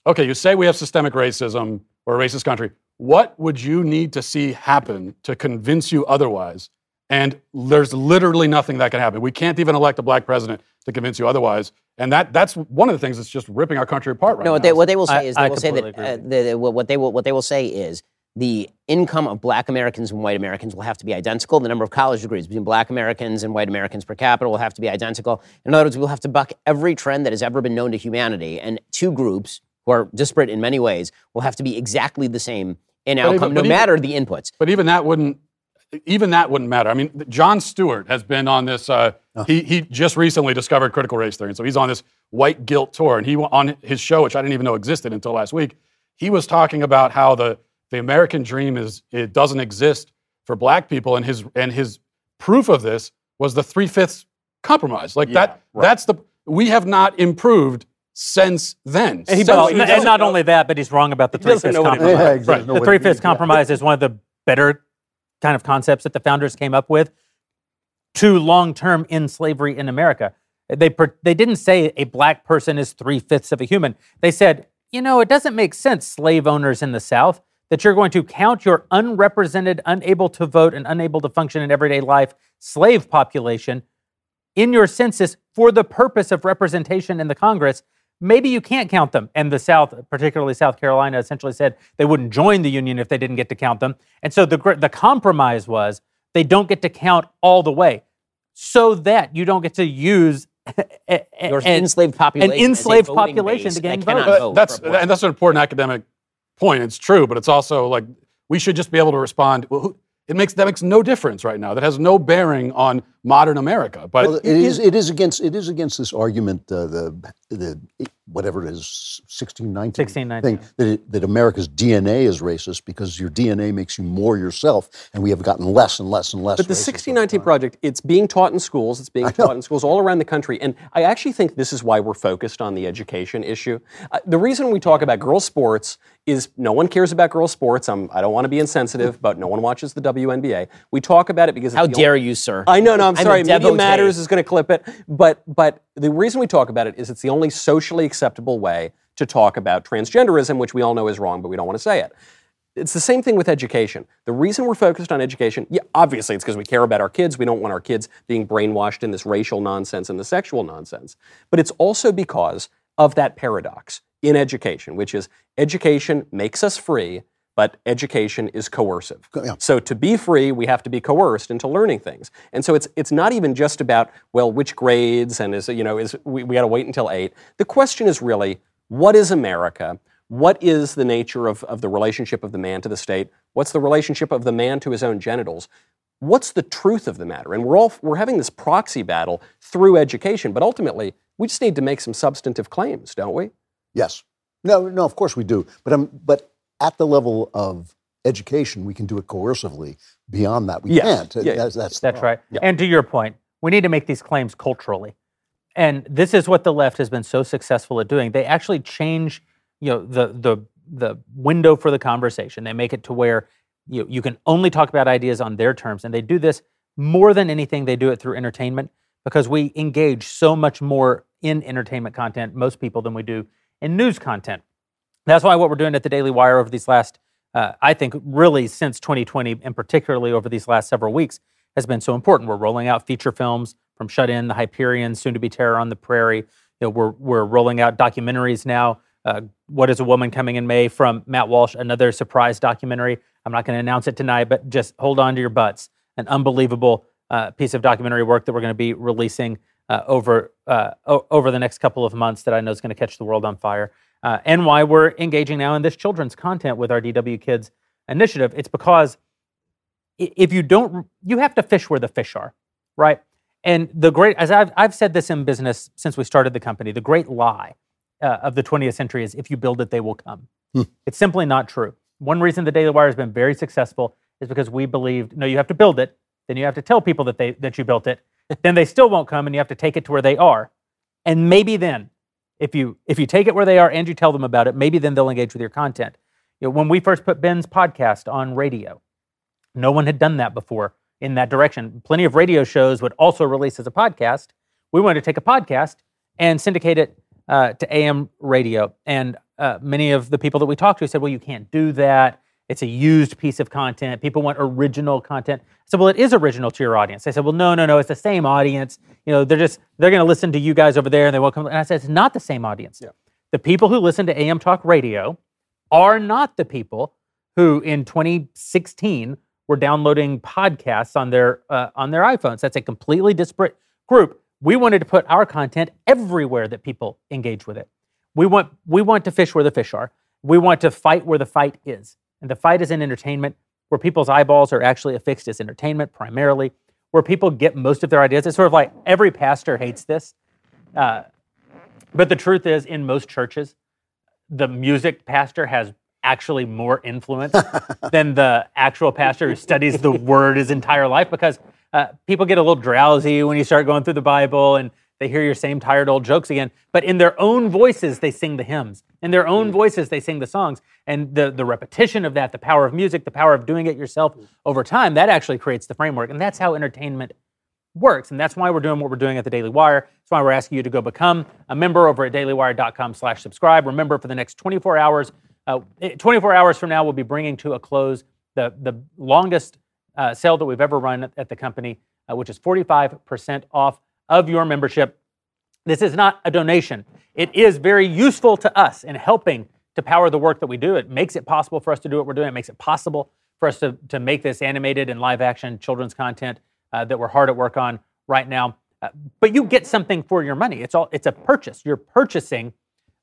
okay, you say we have systemic racism or a racist country. What would you need to see happen to convince you otherwise? And there's literally nothing that can happen. We can't even elect a black president to convince you otherwise. And that, that's one of the things that's just ripping our country apart right No, now. what they, what they will say I- is they I will say that uh, the, the- what what they will what they will say is the income of Black Americans and White Americans will have to be identical. The number of college degrees between Black Americans and White Americans per capita will have to be identical. In other words, we'll have to buck every trend that has ever been known to humanity, and two groups who are disparate in many ways will have to be exactly the same in even- outcome, no even- matter the inputs. But even that wouldn't, even that wouldn't matter. I mean, Jon Stewart has been on this. Uh, he he just recently discovered critical race theory, and so he's on this white guilt tour. And he on his show, which I didn't even know existed until last week, he was talking about how the the American dream is it doesn't exist for black people, and his and his proof of this was the three fifths compromise. Like that. That's the we have not improved since then. And he Since Well, doesn't- we- and not only that, but he's wrong about the three doesn't fifths know what it compromise. Yeah, exactly. Right. Know The three fifths means, yeah. compromise is one of the better kind of concepts that the founders came up with to long term in slavery in America. They, they didn't say a black person is three fifths of a human. They said, you know, it doesn't make sense, slave owners in the South, that you're going to count your unrepresented, unable to vote, and unable to function in everyday life slave population in your census for the purpose of representation in the Congress, maybe you can't count them. And the South, particularly South Carolina, essentially said they wouldn't join the Union if they didn't get to count them. And so the, the compromise was they don't get to count all the way so that you don't get to use a- a- Your an- enslaved population, as a enslaved population to that gain cannot votes. vote that's and that's an important academic point. It's true, but it's also like we should just be able to respond. Well, who, it makes that makes no difference right now. That has no bearing on modern America. But Well, it is. It is against. It is against this argument. Uh, the the whatever it is, sixteen nineteen 1619. thing that it, that America's DNA is racist because your DNA makes you more yourself, and we have gotten less and less and less. But the 1619. Project, it's being taught in schools. It's being taught in schools all around the country. And I actually think this is why we're focused on the education issue. Uh, the reason we talk about girls' sports is no one cares about girls' sports. I'm, I don't want to be insensitive, but no one watches the WNBA. We talk about it because How it's the dare only- you, sir? I know, no, I'm, I'm sorry. Media. Matters is going to clip it, but but the reason we talk about it is it's the only socially acceptable way to talk about transgenderism, which we all know is wrong, but we don't want to say it. It's the same thing with education. The reason we're focused on education, yeah, obviously it's because we care about our kids. We don't want our kids being brainwashed in this racial nonsense and the sexual nonsense. But it's also because of that paradox in education, which is education makes us free, but education is coercive. Yeah. So to be free, we have to be coerced into learning things. And so it's it's not even just about well, which grades and is you know is we, we got to wait until eight. The question is really what is America? What is the nature of, of the relationship of the man to the state? What's the relationship of the man to his own genitals? What's the truth of the matter? And we're all we're having this proxy battle through education, but ultimately we just need to make some substantive claims, don't we? Yes. No, no, of course we do. But um, but at the level of education, we can do it coercively. Beyond that, we Yes. can't. Yeah, yeah. That's, that's, That's right. And to your point, we need to make these claims culturally. And this is what the left has been so successful at doing. They actually change, you know, the the the window for the conversation. They make it to where you you can only talk about ideas on their terms. And they do this more than anything, they do it through entertainment because we engage so much more in entertainment content, most people, than we do in news content. That's why what we're doing at the Daily Wire over these last, uh, I think, really since 2020, and particularly over these last several weeks, has been so important. We're rolling out feature films from Shut In, The Hyperion, soon to be Terror on the Prairie. You know, we're we're rolling out documentaries now. Uh, what is a woman coming in May from Matt Walsh? Another surprise documentary. I'm not going to announce it tonight, but just hold on to your butts. An unbelievable uh, piece of documentary work that we're going to be releasing uh, over uh, o- over the next couple of months that I know is going to catch the world on fire. Uh, and why we're engaging now in this children's content with our DW Kids initiative. It's because if you don't, you have to fish where the fish are, right? And the great, as I've, I've said this in business since we started the company, the great lie uh, of the 20th century is if you build it, they will come. It's simply not true. One reason the Daily Wire has been very successful is because we believed, no, you have to build it, then you have to tell people that they that you built it, then they still won't come, and you have to take it to where they are, and maybe then, if you if you take it where they are and you tell them about it, maybe then they'll engage with your content. You know, when we first put Ben's podcast on radio, no one had done that before in that direction. Plenty of radio shows would also release as a podcast. We wanted to take a podcast and syndicate it uh, to AM radio. And uh, many of the people that we talked to said, well, you can't do that. It's a used piece of content. People want original content. Said, well, it is original to your audience. They said, well, no, no, no, it's the same audience. You know, they're just, they're going to listen to you guys over there and they won't come. And I said, it's not the same audience. The people who listen to AM talk radio are not the people who in 2016 were downloading podcasts on their uh, on their iPhones. That's a completely disparate group. We wanted to put our content everywhere that people engage with it. We want we want to fish where the fish are. We want to fight where the fight is. And the fight is in entertainment, where people's eyeballs are actually affixed as entertainment primarily, where people get most of their ideas. It's sort of like every pastor hates this. Uh, but the truth is, in most churches, the music pastor has actually more influence than the actual pastor who studies the word his entire life because uh, people get a little drowsy when you start going through the Bible and they hear your same tired old jokes again. But in their own voices, they sing the hymns. In their own voices, they sing the songs. And the, the repetition of that, the power of music, the power of doing it yourself over time, that actually creates the framework. And that's how entertainment works. And that's why we're doing what we're doing at the Daily Wire. That's why we're asking you to go become a member over at dailywire.com slash subscribe. Remember, for the next 24 hours, uh, eh, 24 hours from now, we'll be bringing to a close the, the longest uh, sale that we've ever run at, at the company, uh, which is 45% off of your membership. This is not a donation. It is very useful to us in helping to power the work that we do. It makes it possible for us to do what we're doing. It makes it possible for us to, to make this animated and live action children's content uh, that we're hard at work on right now. Uh, but you get something for your money. It's all it's a purchase. You're purchasing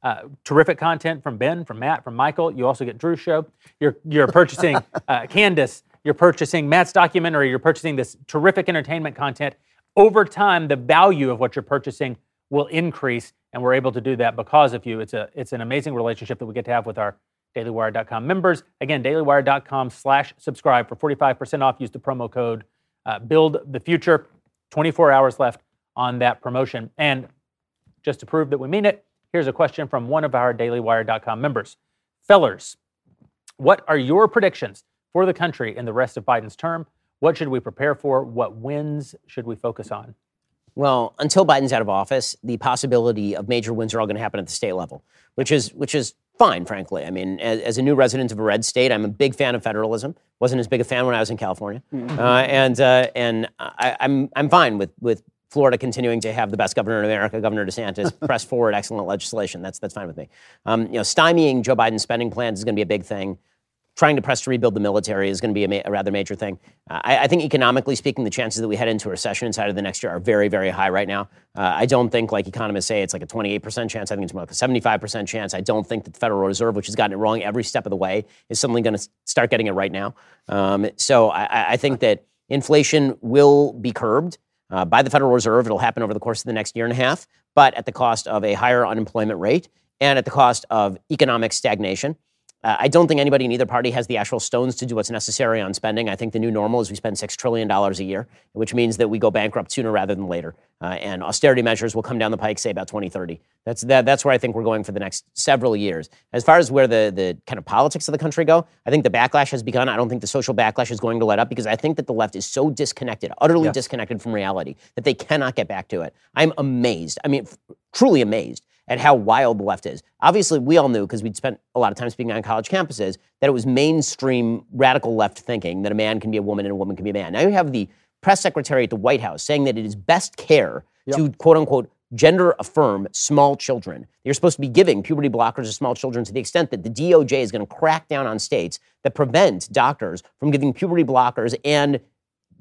uh, terrific content from Ben, from Matt, from Michael. You also get Drew's show. You're you're purchasing uh, Candace. You're purchasing Matt's documentary. You're purchasing this terrific entertainment content, over time, the value of what you're purchasing will increase, and we're able to do that because of you. It's a it's an amazing relationship that we get to have with our dailywire.com members. Again, dailywire.com slash subscribe for 45% off. Use the promo code uh, build the future. 24 hours left on that promotion. And just to prove that we mean it, here's a question from one of our dailywire.com members. Fellers, what are your predictions for the country in the rest of Biden's term? What should we prepare for? What wins should we focus on? Well, until Biden's out of office, the possibility of major wins are all going to happen at the state level, which is which is fine, frankly. I mean, as, as, a new resident of a red state, I'm a big fan of federalism. wasn't as big a fan when I was in California, mm-hmm. uh, and uh, and I, I'm I'm fine with with Florida continuing to have the best governor in America, Governor DeSantis, press forward excellent legislation. That's that's fine with me. Um, you know, stymieing Joe Biden's spending plans is going to be a big thing trying to press to rebuild the military is going to be a, ma- a rather major thing. Uh, I, I, think economically speaking, the chances that we head into a recession inside of the next year are very, very high right now. Uh, I don't think, like economists say, it's like a 28% chance. I think it's more like a 75% chance. I don't think that the Federal Reserve, which has gotten it wrong every step of the way, is suddenly going to start getting it right now. Um, so I, I, think that inflation will be curbed. Uh, by the Federal Reserve. It'll happen over the course of the next year and a half, but at the cost of a higher unemployment rate and at the cost of economic stagnation. Uh, I don't think anybody in either party has the actual stones to do what's necessary on spending. I think the new normal is we spend $6 trillion a year, which means that we go bankrupt sooner rather than later. Uh, and austerity measures will come down the pike, say, about 2030. That's, that, that's where I think we're going for the next several years. As far as where the, the kind of politics of the country go, I think the backlash has begun. I don't think the social backlash is going to let up because I think that the left is so disconnected, utterly yes. disconnected from reality, that they cannot get back to it. I'm amazed. I mean, f- truly amazed at how wild the left is. Obviously, we all knew because we'd spent a lot of time speaking on college campuses that it was mainstream radical left thinking that a man can be a woman and a woman can be a man. Now you have the press secretary at the White House saying that it is best care yep. to quote unquote gender affirm small children. You're supposed to be giving puberty blockers to small children to the extent that the DOJ is going to crack down on states that prevent doctors from giving puberty blockers and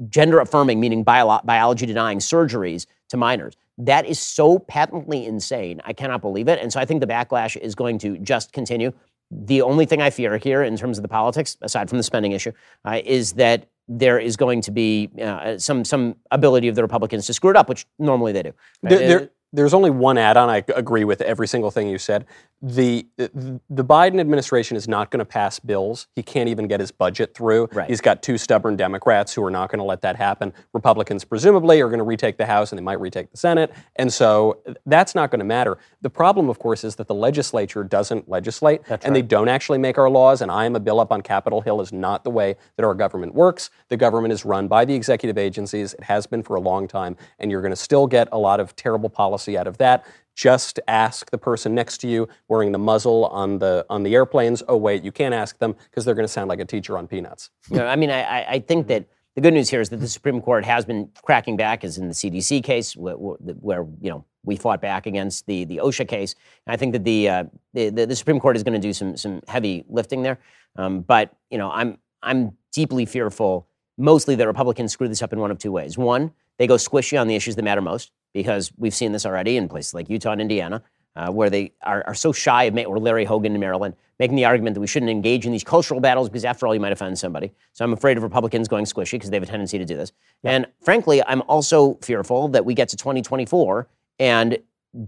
gender affirming, meaning bio- biology denying surgeries to minors. That is so patently insane. I cannot believe it. And so I think the backlash is going to just continue. The only thing I fear here, in terms of the politics, aside from the spending issue, uh, is that there is going to be uh, some some ability of the Republicans to screw it up, which normally they do. Right? There, there, there's only one add-on. I agree with every single thing you said. The the Biden administration is not going to pass bills. He can't even get his budget through. Right. He's got two stubborn Democrats who are not going to let that happen. Republicans presumably are going to retake the House and they might retake the Senate, and so that's not going to matter. The problem, of course, is that the legislature doesn't legislate, that's and right. they don't actually make our laws. And I am a bill up on Capitol Hill is not the way that our government works. The government is run by the executive agencies. It has been for a long time, and you're going to still get a lot of terrible policy out of that just ask the person next to you wearing the muzzle on the on the airplanes. Oh wait, you can't ask them because they're going to sound like a teacher on peanuts. Yeah, I mean, I, I think that the good news here is that the Supreme Court has been cracking back, as in the CDC case, where, where you know we fought back against the the OSHA case. And I think that the, uh, the, the Supreme Court is going to do some some heavy lifting there. Um, but you know, I'm I'm deeply fearful, mostly that Republicans screw this up in one of two ways. One, they go squishy on the issues that matter most because we've seen this already in places like Utah and Indiana, uh, where they are, are, so shy of, or Larry Hogan in Maryland, making the argument that we shouldn't engage in these cultural battles because, after all, you might offend somebody. So I'm afraid of Republicans going squishy because they have a tendency to do this. Yeah. And frankly, I'm also fearful that we get to 2024 and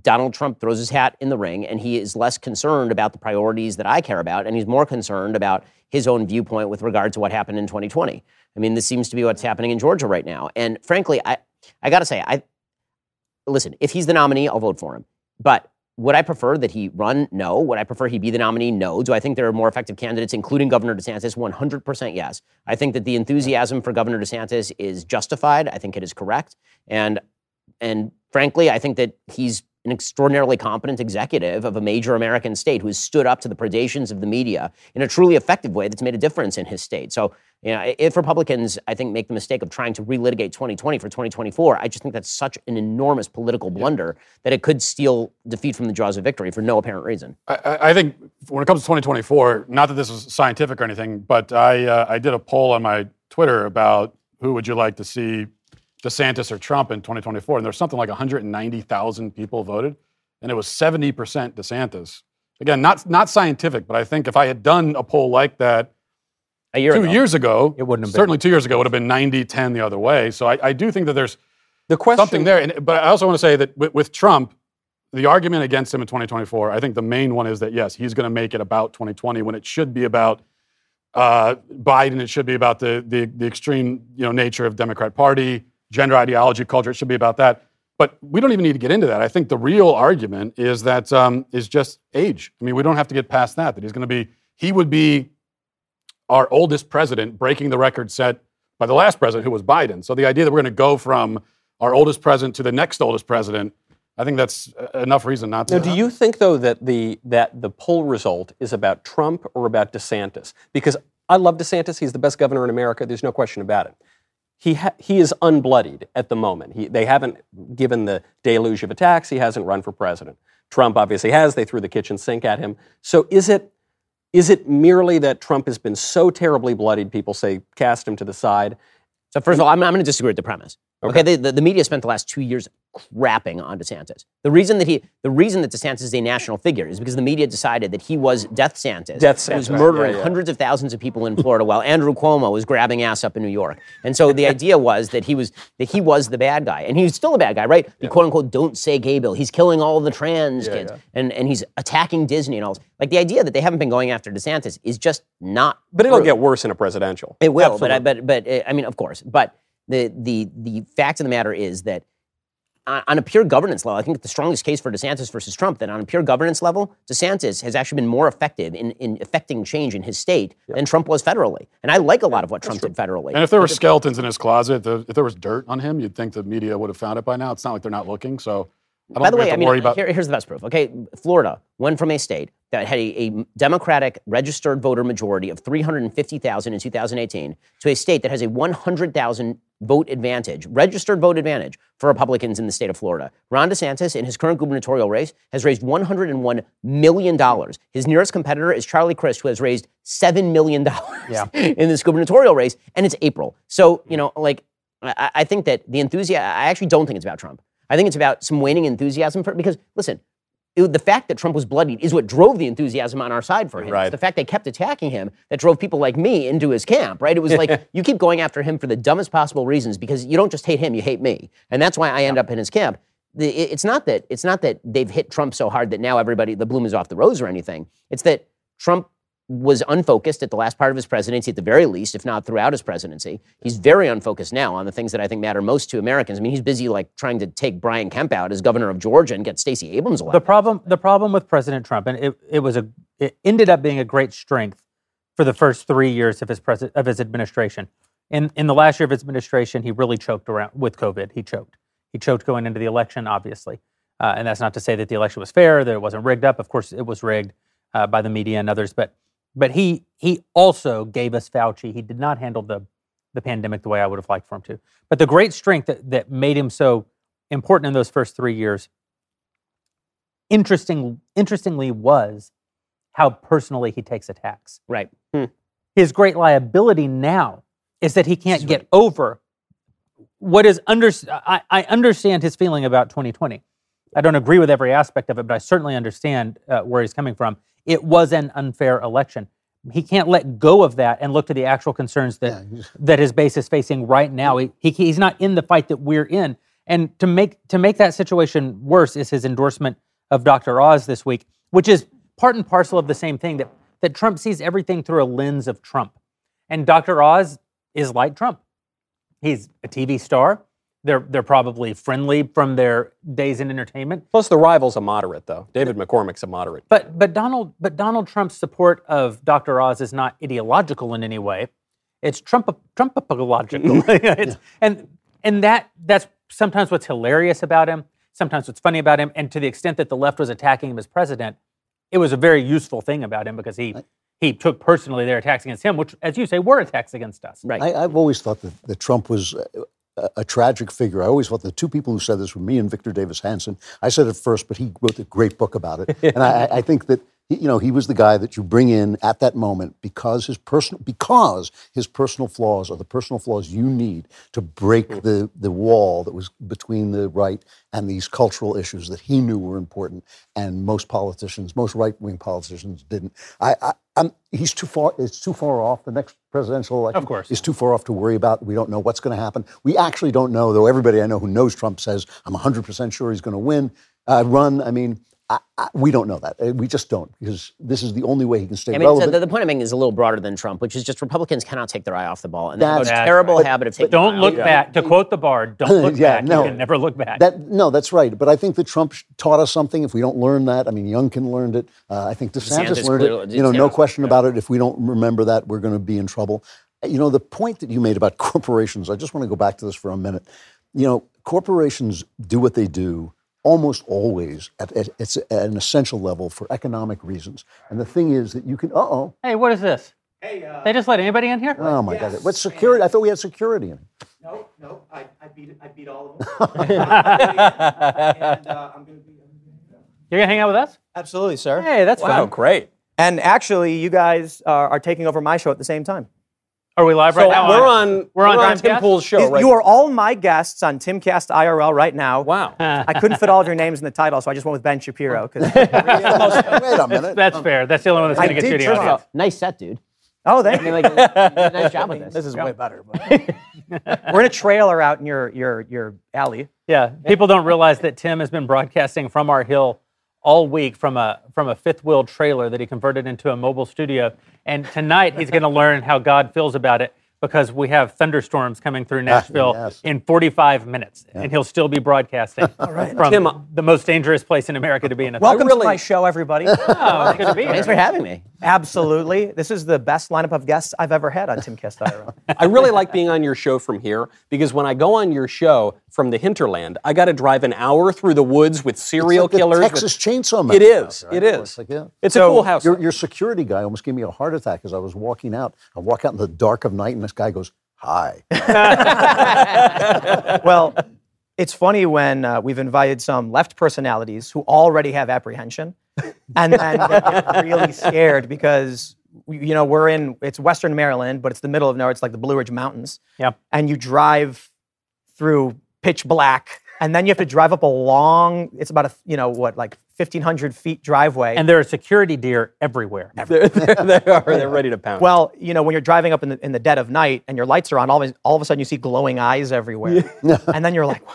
Donald Trump throws his hat in the ring and he is less concerned about the priorities that I care about and he's more concerned about his own viewpoint with regard to what happened in 2020. I mean, this seems to be what's happening in Georgia right now. And frankly, I, I got to say, I, listen, if he's the nominee, I'll vote for him. But would I prefer that he run? No. Would I prefer he be the nominee? No. Do I think there are more effective candidates, including Governor DeSantis? 100% yes. I think that the enthusiasm for Governor DeSantis is justified. I think it is correct. And, and frankly, I think that he's an extraordinarily competent executive of a major American state who has stood up to the predations of the media in a truly effective way that's made a difference in his state. So, you know, if Republicans, I think, make the mistake of trying to relitigate 2020 for 2024, I just think that's such an enormous political blunder yeah. that it could steal defeat from the jaws of victory for no apparent reason. I, I, think when it comes to 2024, not that this is scientific or anything, but I, uh, I did a poll on my Twitter about who would you like to see DeSantis or Trump in 2024, and there's something like 190,000 people voted, and it was 70% DeSantis. Again, not not scientific, but I think if I had done a poll like that a year two ago. years ago, it wouldn't have certainly been. two years ago, it would have been 90 10 the other way. So I, I do think that there's The question- something there. And, but I also want to say that with, with Trump, the argument against him in 2024, I think the main one is that yes, he's going to make it about 2020 when it should be about uh, Biden. It should be about the, the the extreme you know nature of Democrat Party, gender ideology, culture. It should be about that. But we don't even need to get into that. I think the real argument is that um, is just age. I mean, we don't have to get past that. That he's going to be he would be our oldest president, breaking the record set by the last president, who was Biden. So the idea that we're going to go from our oldest president to the next oldest president, I think that's uh, enough reason not to. Now, do you think though that the that the poll result is about Trump or about DeSantis? Because I love DeSantis; he's the best governor in America. There's no question about it. He ha- he is unbloodied at the moment. He, they haven't given the deluge of attacks. He hasn't run for president. Trump obviously has. They threw the kitchen sink at him. So is it is it merely that Trump has been so terribly bloodied? People say cast him to the side. So first of all, I'm, I'm going to disagree with the premise. Okay, the, the, the media spent the last two years crapping on DeSantis. The reason that he, the reason that DeSantis is a national figure is because the media decided that he was Death Santis, Death who was murdering yeah, yeah. hundreds of thousands of people in Florida, while Andrew Cuomo was grabbing ass up in New York. And so the idea was that he was that he was the bad guy, and he's still a bad guy, right? The quote unquote "Don't say gay" bill. He's killing all the trans kids, and and he's attacking Disney and all. This. Like the idea that they haven't been going after DeSantis is just not. But it'll get worse in a presidential. It will, but I, but but uh, I mean, of course. But the the the fact of the matter is that on on a pure governance level, I think the strongest case for DeSantis versus Trump that on a pure governance level, DeSantis has actually been more effective in, in affecting change in his state than Trump was federally. And I like a lot of what Trump did federally. And if there were skeletons in his closet, the, if there was dirt on him, you'd think the media would have found it by now. It's not like they're not looking. So I By the way, I mean, about. here- here's the best proof. Okay, Florida went from a state that had a, a Democratic registered voter majority of 350,000 in 2018 to a state that has a 100,000 vote advantage, registered vote advantage for Republicans in the state of Florida. Ron DeSantis, in his current gubernatorial race, has raised 101 million dollars. His nearest competitor is Charlie Crist, who has raised seven million dollars in this gubernatorial race, and it's April. So you know, like, I, I think that the enthusiasm. I actually don't think it's about Trump. I think it's about some waning enthusiasm for because listen, it- the fact that Trump was bloodied is what drove the enthusiasm on our side for him. Right. It's the fact they kept attacking him that drove people like me into his camp, right? It was like you keep going after him for the dumbest possible reasons because you don't just hate him, you hate me. And that's why I end up in his camp. The, it- it's not that it's not that they've hit Trump so hard that now everybody the bloom is off the rose or anything. It's that Trump was unfocused at the last part of his presidency, at the very least, if not throughout his presidency. He's very unfocused now on the things that I think matter most to Americans. I mean, he's busy like trying to take Brian Kemp out as governor of Georgia and get Stacey Abrams The problem, the problem with President Trump, and it, it was a, it ended up being a great strength for the first three years of his pres- of his administration. In in the last year of his administration, he really choked around with COVID. He choked. He choked going into the election, obviously, uh, and that's not to say that the election was fair, that it wasn't rigged up. Of course, it was rigged uh, by the media and others, but but he he also gave us Fauci. He did not handle the the pandemic the way I would have liked for him to. But the great strength that, that made him so important in those first three years interesting, interestingly was how personally he takes attacks. right. His great liability now is that he can't get over what is under. I, I understand his feeling about 2020. I don't agree with every aspect of it, but I certainly understand uh, where he's coming from. It was an unfair election. He can't let go of that and look to the actual concerns that that his base is facing right now. He, he, he's not in the fight that we're in. And to make to make that situation worse is his endorsement of Dr. Oz this week, which is part and parcel of the same thing that that Trump sees everything through a lens of Trump. And Dr. Oz is like Trump. He's a TV star. They're they're probably friendly from their days in entertainment. Plus, the rival's a moderate, though. David McCormick's a moderate. But but Donald but Donald Trump's support of Dr. Oz is not ideological in any way. It's Trump Trumpological. It's- And and that that's sometimes what's hilarious about him. Sometimes what's funny about him. And to the extent that the left was attacking him as president, it was a very useful thing about him because he he took personally their attacks against him, which, as you say, were attacks against us. Right. I, I've always thought that, that Trump was a, tragic figure. I always thought the two people who said this were me and Victor Davis Hanson. I said it first, but he wrote a great book about it. And I, I- think that he, you know, he was the guy that you bring in at that moment because his personal because his personal flaws are the personal flaws you need to break hmm. the the wall that was between the right and these cultural issues that he knew were important, and most politicians, most right wing politicians, didn't. I, I I'm, he's too far. It's too far off. The next presidential election Of course. is too far off to worry about. We don't know what's going to happen. We actually don't know, though. Everybody I know who knows Trump says I'm 100 percent sure he's going to win, uh, run. I mean, I, I, we don't know that. Uh, We just don't because this is the only way he can stay I mean, so relevant. the, the point I'm making is a little broader than Trump, which is just Republicans cannot take their eye off the ball, and they have a terrible But- habit of taking. Don't their eye look off back. To quote the bard, don't look Yeah, back. no. You can never look back. That no, that's right. But I think that Trump taught us something. If we don't learn that, I mean, Youngkin learned it. Uh, I think DeSantis, DeSantis learned clearly- it. You know, no DeSantis, question about it. If we don't remember that, we're going to be in trouble. You know, the point that you made about corporations. I just want to go back to this for a minute. You know, corporations do what they do almost always at, at, it's at an essential level for economic reasons. And the thing is that you can. Uh oh. hey, what is this? Hey, uh, they just let anybody in here? Oh my God! What's security? I thought we had security in. No, no, I, I beat I beat all of them. and uh, I'm gonna be. You're gonna hang out with us? Absolutely, sir. Hey, that's Wow, fun. great. And actually, you guys are, are taking over my show at the same time. Are we live right So now? we're on We're on Tim Timcast? Pool's show, These- right? You are all my guests on Timcast IRL right now. wow. I couldn't fit all of your names in the title, so I just went with Ben Shapiro. 'cause- Wait a minute. That's fair. That's the only one that's gonna get you did the try. audience. Nice set, dude. oh, thank I mean, like, you did a nice job with this. This is way better. But. We're in a trailer out in your your your alley. Yeah, people don't realize that Tim has been broadcasting from our hill all week from a from a fifth wheel trailer that he converted into a mobile studio. And tonight he's going to learn how God feels about it because we have thunderstorms coming through Nashville yes. in 45 minutes, and he'll still be broadcasting from Tim, uh, the most dangerous place in America to be in. A Welcome really- to my show, everybody. Oh, good to be here. Thanks for having me. Absolutely, this is the best lineup of guests I've ever had on Timcast IRL. I really like being on your show from here because when I go on your show from the hinterland, I got to drive an hour through the woods with serial It's like the killers. with- Texas Chainsaw It Massacre is. house, right? It It's like, yeah. It's a cool house. Your, your security guy almost gave me a heart attack as I was walking out. I walk out in the dark of night, and this guy goes, "Hi." well, it's funny when uh, we've invited some left personalities who already have apprehension, and then they get really scared because you know we're in it's Western Maryland, but it's the middle of nowhere. It's like the Blue Ridge Mountains, Yeah. and you drive through pitch black, and then you have to drive up a long. It's about a you know what like fifteen hundred feet driveway. And there are security deer everywhere. They're, they're, they are. They're ready to pound. well, you know, when you're driving up in the, in the dead of night and your lights are on, all of, a- all of a sudden you see glowing eyes everywhere. Yeah. and then you're like, "Nah,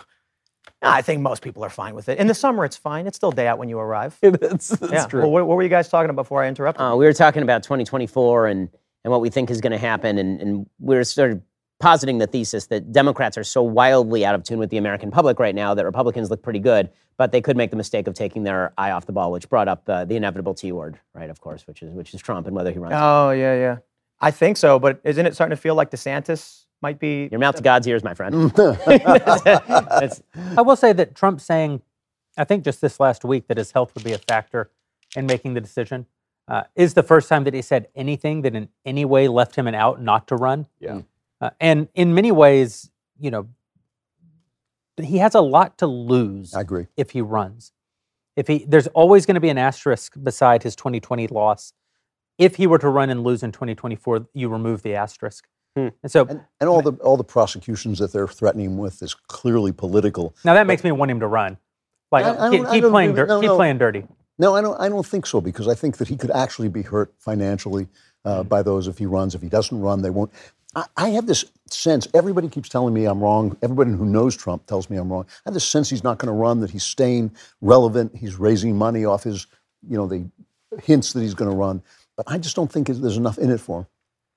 I think most people are fine with it. In the summer, it's fine. It's still day out when you arrive. that's, that's yeah. true. Well, what, what were you guys talking about before I interrupted? Uh, we were talking about 2024 and, and what we think is going to happen, and, and we were sort of positing the thesis that Democrats are so wildly out of tune with the American public right now that Republicans look pretty good, but they could make the mistake of taking their eye off the ball, which brought up uh, the inevitable T word, right? Of course, which is which is Trump and whether he runs. oh, yeah, yeah. I think so, but isn't it starting to feel like DeSantis might be? Your mouth to God's ears, my friend. It's- I will say that Trump saying, I think just this last week, that his health would be a factor in making the decision uh, is the first time that he said anything that in any way left him an out not to run. Yeah. Uh, and in many ways, you know, he has a lot to lose I agree. if he runs. If he, there's always going to be an asterisk beside his 2020 loss. If he were to run and lose in 2024, you remove the asterisk. Hmm. And so And, and all the all the prosecutions that they're threatening him with is clearly political. now that makes me want him to run. Like I- I keep, keep playing, dir- no, keep no. playing dirty. No, I don't. I don't think so because I think that he could actually be hurt financially uh, by those if he runs. If he doesn't run, they won't. I, I have this sense. Everybody keeps telling me I'm wrong. Everybody who knows Trump tells me I'm wrong. I have this sense he's not going to run. That he's staying relevant. He's raising money off his, you know, the hints that he's going to run. But I just don't think there's enough in it for him.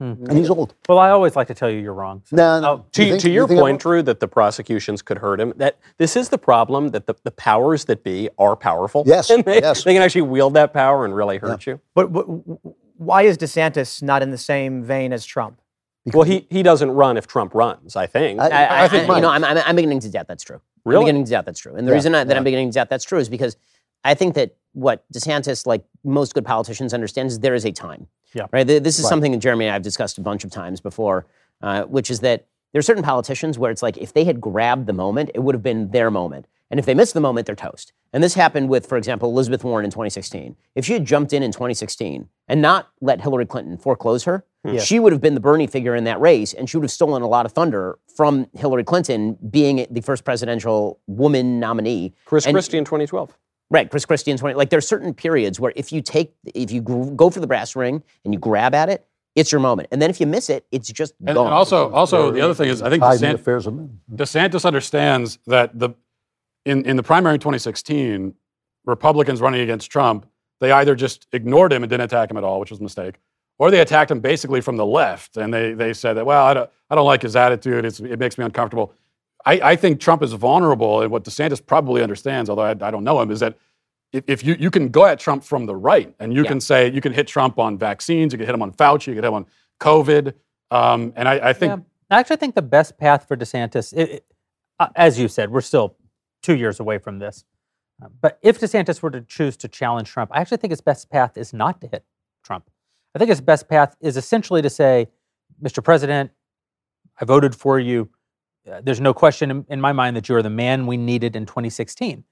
Mm-hmm. And he's old. Well, I always like to tell you you're wrong. So- No, no. Oh, to, You think- to your think I'm point, Drew, that the prosecutions could hurt him. That this is the problem that the, the powers that be are powerful. Yes, and they, yes. they can actually wield that power and really hurt you. But, but why is DeSantis not in the same vein as Trump? Well, he he doesn't run if Trump runs. I think. I- I, I, think I- you know, I'm, I'm, I'm beginning to doubt that's true. Really? I'm beginning to doubt that's true. And the Yeah, reason I, that yeah. I'm beginning to doubt that's true is because I think that what DeSantis, like most good politicians, understands is there is a time. Yeah. Right. This is Right. something that Jeremy and I have discussed a bunch of times before, uh, which is that There are certain politicians where it's like if they had grabbed the moment, it would have been their moment. And if they miss the moment, they're toast. And this happened with, for example, Elizabeth Warren in 2016. If she had jumped in in 2016 and not let Hillary Clinton foreclose her, she would have been the Bernie figure in that race, and she would have stolen a lot of thunder from Hillary Clinton being the first presidential woman nominee. Chris And- Christie in 2012. Right, Chris Christie in 20. Like there are certain periods where if you take, if you go for the brass ring and you grab at it, it's your moment. And then if you miss it, it's just And, gone. and also, also the other thing is, I think Tide the DeSantis, affairs of men. DeSantis understands that the in, in the primary in 2016, Republicans running against Trump, they either just ignored him and didn't attack him at all, which was a mistake, or they attacked him basically from the left, and they they said that, well, I don't, I don't like his attitude. It's, it makes me uncomfortable. I, I think Trump is vulnerable, and what DeSantis probably understands, although I, I don't know him, is that if, if you, you can go at Trump from the right, and you Yeah. can say you can hit Trump on vaccines, you can hit him on Fauci, you can hit him on COVID, um, and I, I think Yeah. I actually think the best path for DeSantis, it, it- uh, as you said, we're still two years away from this. Uh, but if DeSantis were to choose to challenge Trump, I actually think his best path is not to hit Trump. I think his best path is essentially to say, Mr. President, I voted for you. Uh, there's no question in, in my mind that you are the man we needed in 2016.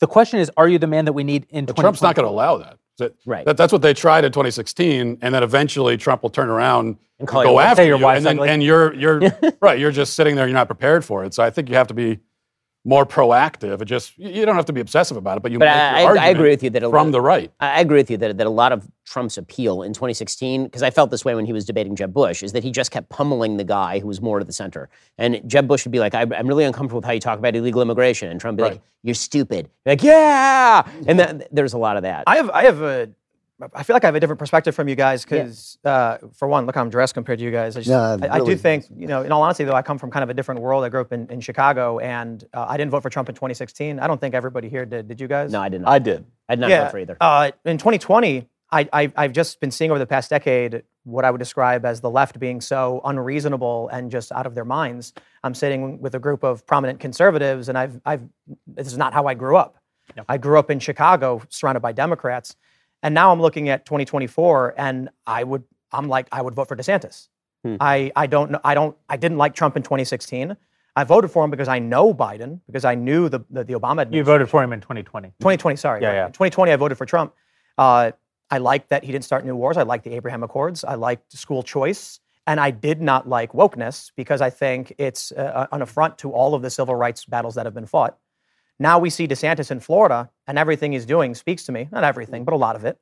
The question is, are you the man that we need in But Trump's not going to allow that. That- Right. that- that's what they tried in 2016, and then eventually Trump will turn around and, And go after you, and, then, and you're you're right. You're just sitting there. You're not prepared for it. So I think you have to be more proactive. It just you you don't have to be obsessive about it, but you But make I- your I- I agree with you that a from lot- the right. I I agree with you that, that a lot of Trump's appeal in 2016, because I felt this way when he was debating Jeb Bush, is that he just kept pummeling the guy who was more to the center. And Jeb Bush would be like, I'm I'm really uncomfortable with how you talk about illegal immigration. And Trump would be like, you're stupid. Like, yeah. And that, there's a lot of that. I have I have a I feel like I have a different perspective from you guys because, uh, for one, look how I'm dressed compared to you guys. I, just, Yeah, I, I do think, you know, in all honesty, though, I come from kind of a different world. I grew up in, in Chicago, and uh, I didn't vote for Trump in 2016. I don't think everybody here did. Did you guys? no, I didn't. I did. I did not yeah. vote for either. Uh, in 2020, I, I, I've just been seeing over the past decade what I would describe as the left being so unreasonable and just out of their minds. I'm sitting with a group of prominent conservatives, and I've, I've this is not how I grew up. No. I grew up in Chicago, surrounded by Democrats, and now I'm looking at 2024, and I would, I'm like, I would vote for DeSantis. I, I don't know, I don't, I didn't like Trump in 2016. I voted for him because I know Biden, because I knew the the, the Obama administration. You voted for him in 2020. 2020, sorry. Yeah, right. yeah. In 2020, I voted for Trump. Uh, I liked that he didn't start new wars. I liked the Abraham Accords. I liked school choice. And I did not like wokeness because I think it's uh, an affront to all of the civil rights battles that have been fought. Now we see DeSantis in Florida, and everything he's doing speaks to me. Not everything, but a lot of it.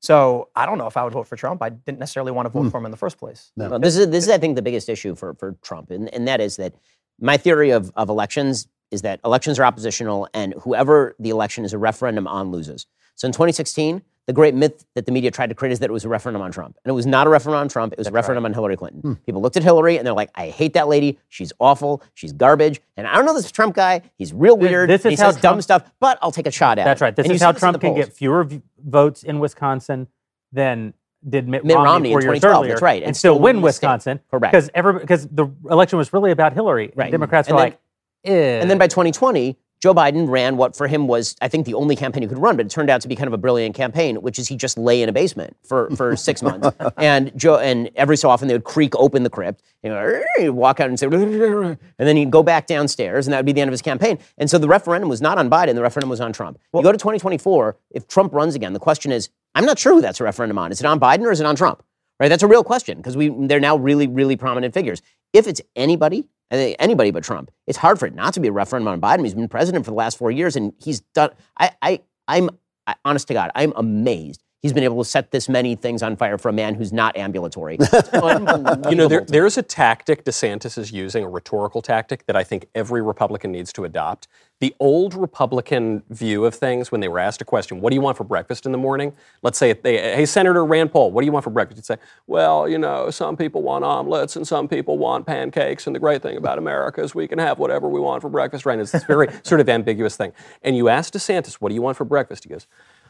So I don't know if I would vote for Trump. I didn't necessarily want to vote hmm. for him in the first place. Well, this is this is I think the biggest issue for for Trump, and, and that is that my theory of, of elections is that elections are oppositional, and whoever the election is a referendum on loses. So in 2016, the great myth that the media tried to create is that it was a referendum on Trump, and it was not a referendum on Trump. It was a referendum on Hillary Clinton. People looked at Hillary and they're like, "I hate that lady. She's awful. She's garbage." And I don't know this Trump guy. He's real weird. this is he says how dumb stuff, but I'll take a shot at That's it. right. This And is how Trump can polls. get fewer v- votes in Wisconsin than did Mitt, Mitt Romney, Romney in four years earlier. that's right, And, and still still win state. Wisconsin. Correct. Because every because the election was really about Hillary. Right. Democrats And were then- like, eh. And then by 2020, Joe Biden ran what for him was, I think, the only campaign he could run, but it turned out to be kind of a brilliant campaign, which is he just lay in a basement for, for six months. And Joe, and every so often they would creak open the crypt, you know, he'd walk out and say, and then he'd go back downstairs, and that would be the end of his campaign. And so the referendum was not on Biden, the referendum was on Trump. you go to 2024, if Trump runs again, the question is, I'm not sure who that's a referendum on. Is it on Biden or is it on Trump? Right? That's a real question because we they're now really, really prominent figures. If it's anybody, anybody but Trump, it's hard for it not to be a referendum on Biden. He's been president for the last four years, and he's done. I, I, I'm I, honest to God, I'm amazed. He's been able to set this many things on fire for a man who's not ambulatory. It's You know, there, there's a tactic DeSantis is using, a rhetorical tactic that I think every Republican needs to adopt. The old Republican view of things, when they were asked a question, "What do you want for breakfast in the morning?" Let's say, they, "Hey, Senator Rand Paul, what do you want for breakfast?" You'd say, "Well, you know, some people want omelets and some people want pancakes, and the great thing about America is we can have whatever we want for breakfast." Right? And it's this very sort of ambiguous thing. And you ask DeSantis, "What do you want for breakfast?" He goes.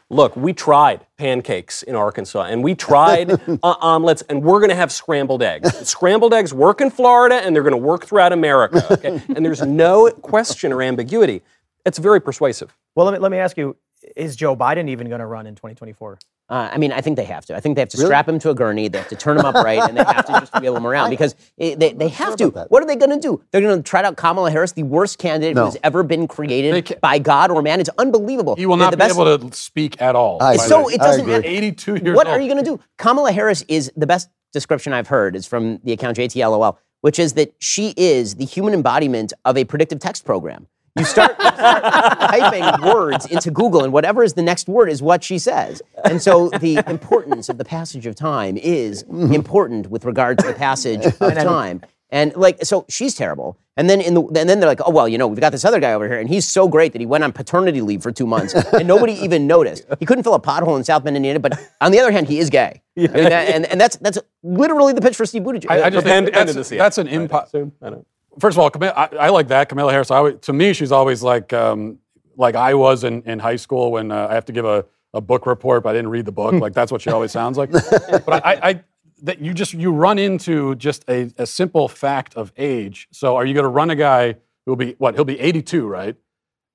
Look, we tried pancakes in Arkansas and we tried uh, omelets, and we're going to have scrambled eggs. scrambled eggs work in Florida and they're going to work throughout America. Okay? and there's no question or ambiguity. It's very persuasive. Well, let me, let me ask you is Joe Biden even going to run in 2024? Uh, I mean, I think they have to. I think they have to Really? strap him to a gurney. They have to turn him upright, and they have to just wheel him around because it, they, they have to. What are they going to do? They're going to trot out Kamala Harris, the worst candidate No. who has ever been created by God or man. It's unbelievable. He will not the be best- able to speak at all. I So it doesn't agree. matter. 82 years What old. are you going to do? Kamala Harris is the best description I've heard is from the account JTLOL, which is that she is the human embodiment of a predictive text program. You start, you start typing words into Google, and whatever is the next word is what she says. And so the importance of the passage of time is important with regard to the passage of time. And like, so she's terrible. And then in the, and then they're like, oh well, you know, we've got this other guy over here, and he's so great that he went on paternity leave for two months, and nobody even noticed. He couldn't fill a pothole in South Bend, Indiana. But on the other hand, he is gay. I mean, that- and, and that's that's literally the pitch for Steve Buttigieg. I, I just End- think end that's, of the season. that's an impo- Soon? I don't. First of all, Camilla, I, I like that. Camilla Harris, I always, to me, she's always like um, like I was in, in high school when uh, I have to give a, a book report, but I didn't read the book. like that's what she always sounds like. but I, I that you just you run into just a, a simple fact of age. So are you going to run a guy who'll be what? He'll be 82, right?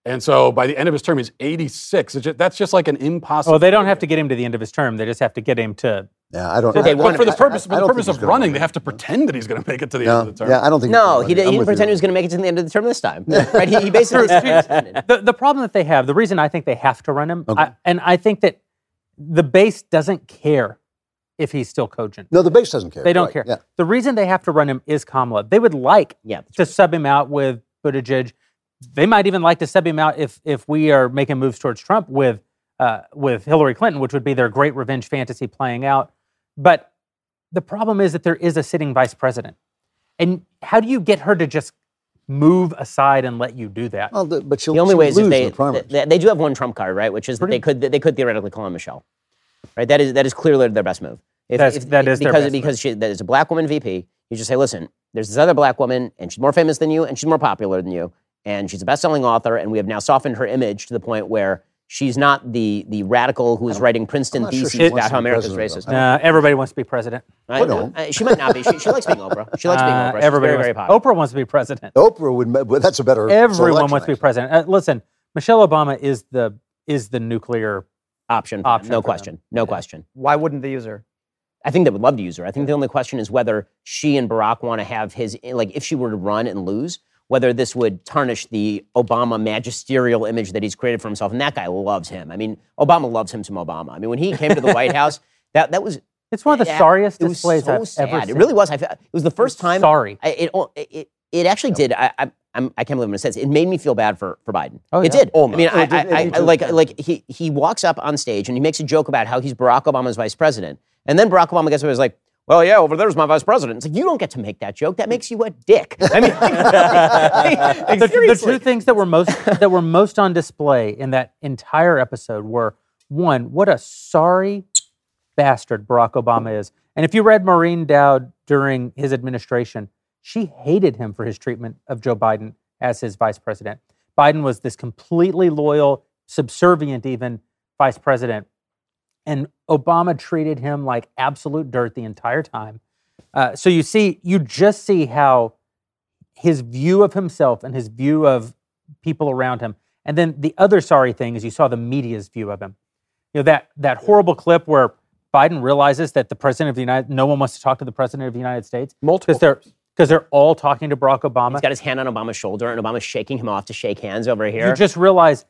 And so by the end of his term, he's 86. Just, that's just like an impossible. Oh, they don't have to get him to the end of his term. They just have to get him to. Yeah, I don't. So they I- want But for the I- purpose, I for the purpose of running, run. they have to pretend that he's going to make it to the No, end of the term. yeah, I don't think. no, he, did, he didn't with pretend he was going to make it to the end of the term this time. right? He, he basically pretended. The, the problem that they have, the reason I think they have to run him, I, and I think that the base doesn't care if he's still cogent. No, the base doesn't care. They don't Right, care. Yeah. The reason they have to run him is Kamala. They would like Yeah, that's to sub him out with Buttigieg. They might even like to sub him out if if we are making moves towards Trump with uh, with Hillary Clinton, which would be their great revenge fantasy playing out. But the problem is that there is a sitting vice president, and how do you get her to just move aside and let you do that? Well, the, but she'll, The only she'll way is if they, the they they do have one trump card, right? Which is that they could they could theoretically call on Michelle, right? That is that is clearly their best move. If, That's- that is their because best because she that is a black woman VP. You just say, listen, there's this other black woman, and she's more famous than you, and she's more popular than you, and she's a best-selling author, and we have now softened her image to the point where she's not the the radical who is writing Princeton not sure theses she about how America's racist. Uh, everybody wants to be president. I- no. I- she might not be. She, she likes being Oprah. She likes being Uh, Oprah. She's everybody very, very wants, popular. Oprah wants to be president. Oprah would. ma- But that's a better. Everyone selection, wants to be president. Uh, listen, Michelle Obama is the is the nuclear. option. option no for them. question. No question. Why wouldn't they use her? I think they would love to use her. I think the only question is whether she and Barack want to have his, like, if she were to run and lose, whether this would tarnish the Obama magisterial image that he's created for himself. And that guy loves him. I mean, Obama loves him some Obama. I mean, when he came to the White House, that, that was. It's one of the yeah, sorriest it was displays so I've sad. ever It really was. I, fe- it was the first time. Sorry. I, it, it, it actually did. I, I, I'm, I can't believe I'm going to say this. It made me feel bad for, for Biden. Oh, it yeah. did. I mean, oh, I, did- it I, I, like, like he, he walks up on stage and he makes a joke about how he's Barack Obama's vice president. And then Barack Obama gets up and is like, well, yeah, over there's my vice president. It's like, you don't get to make that joke. That makes you a dick. I mean, the, the two things that were most that were most on display in that entire episode were one, what a sorry bastard Barack Obama is. And if you read Maureen Dowd during his administration, she hated him for his treatment of Joe Biden as his vice president. Biden was this completely loyal, subservient even vice president. And Obama treated him like absolute dirt the entire time. Uh, so you see, you just see how his view of himself and his view of people around him. And then the other sorry thing is you saw the media's view of him. You know, that that horrible clip where Biden realizes that the president of the United no one wants to talk to the president of the United States Multiple because they're because they're all talking to Barack Obama. He's got his hand on Obama's shoulder and Obama's shaking him off to shake hands over here. you just realize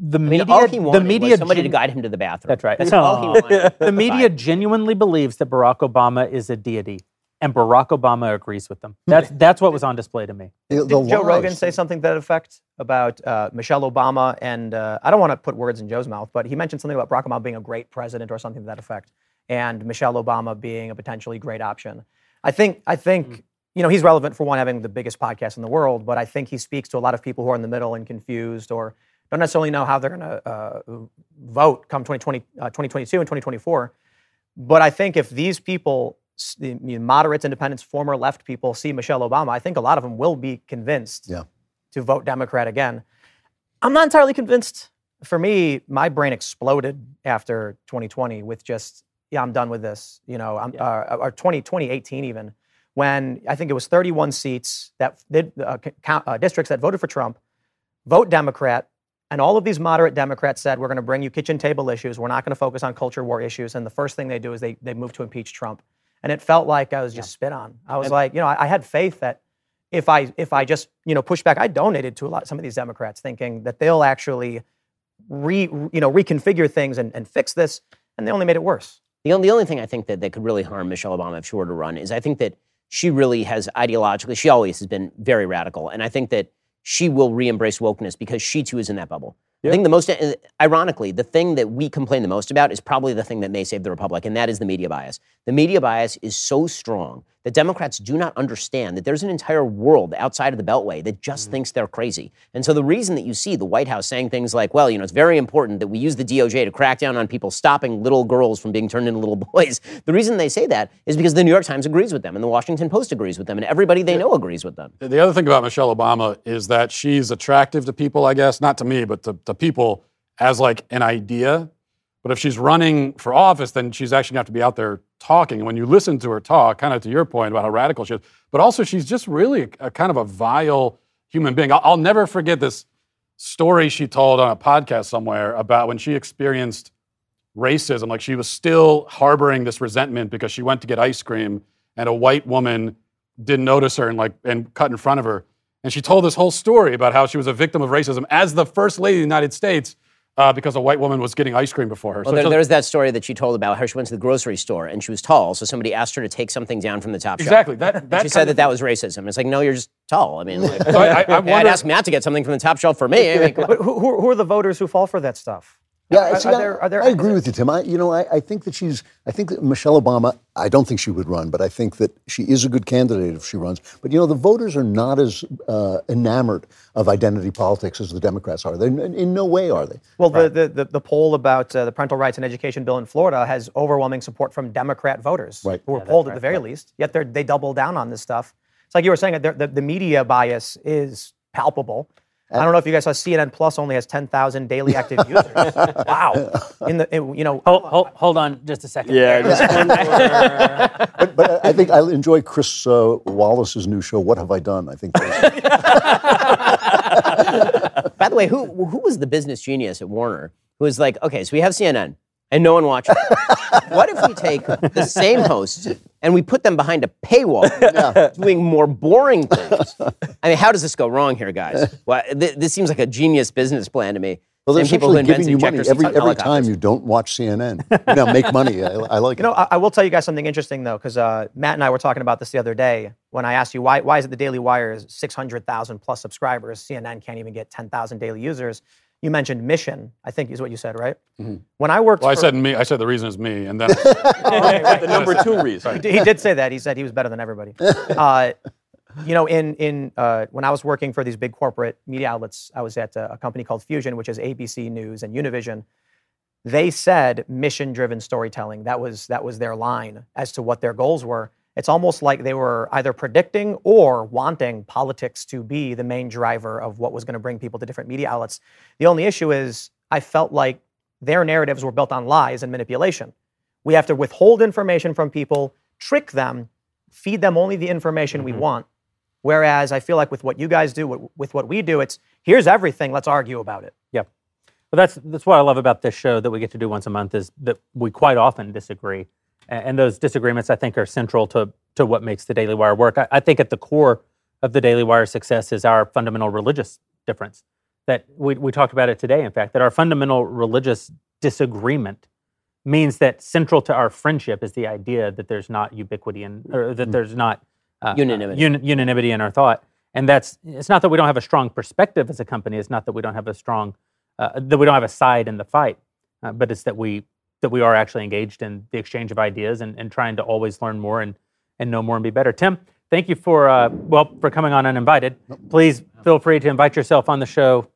the I mean, media all he the media was somebody to guide him to the bathroom. That's right. That's all he wanted. the media genuinely believes that Barack Obama is a deity and Barack Obama agrees with them. That's that's what was on display to me. The- Did Joe Rogan say something to that effect about uh, Michelle Obama? And uh, I don't want to put words in Joe's mouth, but he mentioned something about Barack Obama being a great president or something to that effect, and Michelle Obama being a potentially great option. I think I think you know he's relevant for one having the biggest podcast in the world, but I think he speaks to a lot of people who are in the middle and confused or don't necessarily know how they're going to uh, vote come 2020, uh, 2022 and 2024. But I think if these people, s- the moderates, independents, former left people, see Michelle Obama, I think a lot of them will be convinced Yeah. to vote Democrat again. I'm not entirely convinced. For me, my brain exploded after 2020 with just, yeah, I'm done with this. You know, I'm, uh, or 20, 2018 even, when I think it was 31 seats that did, uh, count, uh, districts that voted for Trump, vote Democrat, And all of these moderate Democrats said, we're going to bring you kitchen table issues. We're not going to focus on culture war issues. And the first thing they do is they, they move to impeach Trump. And it felt like I was just spit on. I was like, you know, I, I had faith that if I if I just you know push back, I donated to a lot some of these Democrats, thinking that they'll actually re you know reconfigure things and, and fix this, and they only made it worse. The only, the only thing I think that, that could really harm Michelle Obama if she were to run is I think that she really has ideologically, she always has been very radical. And I think that she will re embrace wokeness because she too is in that bubble. I think the most, uh, ironically, the thing that we complain the most about is probably the thing that may save the Republic, and that is the media bias. The media bias is so strong that Democrats do not understand that there's an entire world outside of the Beltway that just mm-hmm. thinks they're crazy. And so the reason that you see the White House saying things like, well, you know, it's very important that we use the DOJ to crack down on people stopping little girls from being turned into little boys, the reason they say that is because the New York Times agrees with them, and the Washington Post agrees with them, and everybody they know agrees with them. The other thing about Michelle Obama is that she's attractive to people, I guess, not to me, but to, to people as like an idea. But if she's running for office, then she's actually going to have to be out there talking. When you listen to her talk, kind of to your point about how radical she is, but also she's just really a, a kind of a vile human being. I'll, I'll never forget this story she told on a podcast somewhere about when she experienced racism. Like she was still harboring this resentment because she went to get ice cream and a white woman didn't notice her and like and cut in front of her. And she told this whole story about how she was a victim of racism as the first lady of the United States uh, because a white woman was getting ice cream before her. Well, there, a- there's that story that she told about how she went to the grocery store and she was tall, so somebody asked her to take something down from the top shelf. exactly that. that She said that that was racism. It's like, no, you're just tall. I mean, like, So I, I, I I'd ask Matt to get something from the top shelf for me. I mean. But who, who, who are the voters who fall for that stuff? Yeah, Are- see, are I- there- are there- I agree with you, Tim. I, you know, I, I think that she's. I think that Michelle Obama. I don't think she would run, but I think that she is a good candidate if she runs. But you know, the voters are not as uh, enamored of identity politics as the Democrats are. They in, in no way are they. Well, the, the, the, the poll about uh, the parental rights and education bill in Florida has overwhelming support from Democrat voters Right. who were polled at the very least, yet they're, they double down on this stuff. It's like you were saying, the, the, the media bias is palpable. I don't know if you guys saw CNN Plus only has 10,000 daily active users. wow. In the, in- you know, Hold, hold, hold on just a second. Yeah, just one. But, but I think I enjoy Chris uh, Wallace's new show. What have I done? I think. By the way, who who was the business genius at Warner who was like, okay, so we have CNN and no one watches. what if we take the same hosts and we put them behind a paywall, doing more boring things? I mean, how does this go wrong here, guys? Well, th- this seems like a genius business plan to me. Well, they're Same people who giving you money every every time you don't watch CNN. You know, make money. I, I like You know. I, I will tell you guys something interesting though, because uh, Matt and I were talking about this the other day when I asked you why why is it the Daily Wire is 600,000 plus subscribers, CNN can't even get 10,000 daily users. You mentioned mission, I think is what you said, right? When I worked, Well, I for- said me. I said the reason is me, and then the number two reason. he did say that. He said he was better than everybody. Uh, you know, in in uh, when I was working for these big corporate media outlets, I was at a, a company called Fusion, which is ABC News and Univision. They said mission-driven storytelling. That was that was their line as to what their goals were. It's almost like they were either predicting or wanting politics to be the main driver of what was going to bring people to different media outlets. The only issue is I felt like their narratives were built on lies and manipulation. We have to withhold information from people, trick them, feed them only the information we mm-hmm. want. Whereas I feel like with what you guys do, with, what we do, it's here's everything, let's argue about it. Yep. Well, that's that's what I love about this show that we get to do once a month is that we quite often disagree, and, those disagreements I think are central to to what makes the Daily Wire work. I, I think at the core of the Daily Wire success is our fundamental religious difference. That we we talked about it today. In fact, that our fundamental religious disagreement means that central to our friendship is the idea that there's not ubiquity and or that there's not uh, Unanimity. uni- unanimity in our thought. And that's it's not that we don't have a strong perspective as a company. It's not that we don't have a strong uh, that we don't have a side in the fight, uh, but it's that we that we are actually engaged in the exchange of ideas and, and trying to always learn more and and know more and be better. Tim, thank you for uh, well for coming on uninvited. Please feel free to invite yourself on the show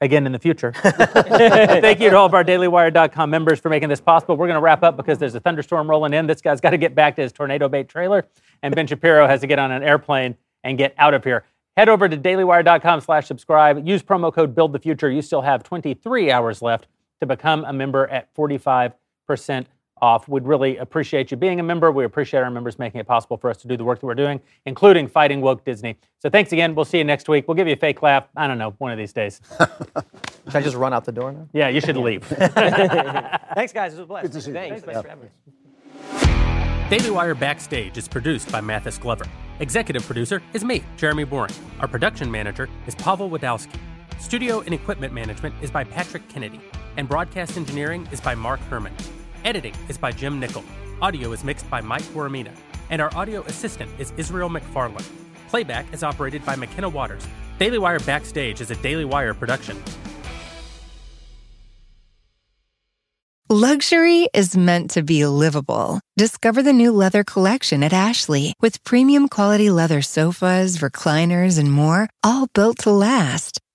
again in the future. Thank you to all of our DailyWire.com members for making this possible. We're going to wrap up because there's a thunderstorm rolling in. This guy's got to get back to his tornado bait trailer, and Ben Shapiro has to get on an airplane and get out of here. Head over to dailywire.com slash subscribe. Use promo code Build the Future. You still have 23 hours left to become a member at 45% off. We'd really appreciate you being a member. We appreciate our members making it possible for us to do the work that we're doing, including fighting woke Disney. So thanks again. We'll see you next week. We'll give you a fake laugh. I don't know, one of these days. Should I just run out the door now? Yeah, you should leave. Thanks, guys. It was a blast. Good to see you. Thanks. Thanks for having me. Daily Wire Backstage is produced by Mathis Glover. Executive producer is me, Jeremy Boreing. Our production manager is Pavel Wadowski. Studio and equipment management is by Patrick Kennedy. And broadcast engineering is by Mark Herman. Editing is by Jim Nickel. Audio is mixed by Mike Guaramina. And our audio assistant is Israel McFarland. Playback is operated by McKenna Waters. Daily Wire Backstage is a Daily Wire production. Luxury is meant to be livable. Discover the new leather collection at Ashley with premium quality leather sofas, recliners, and more, all built to last.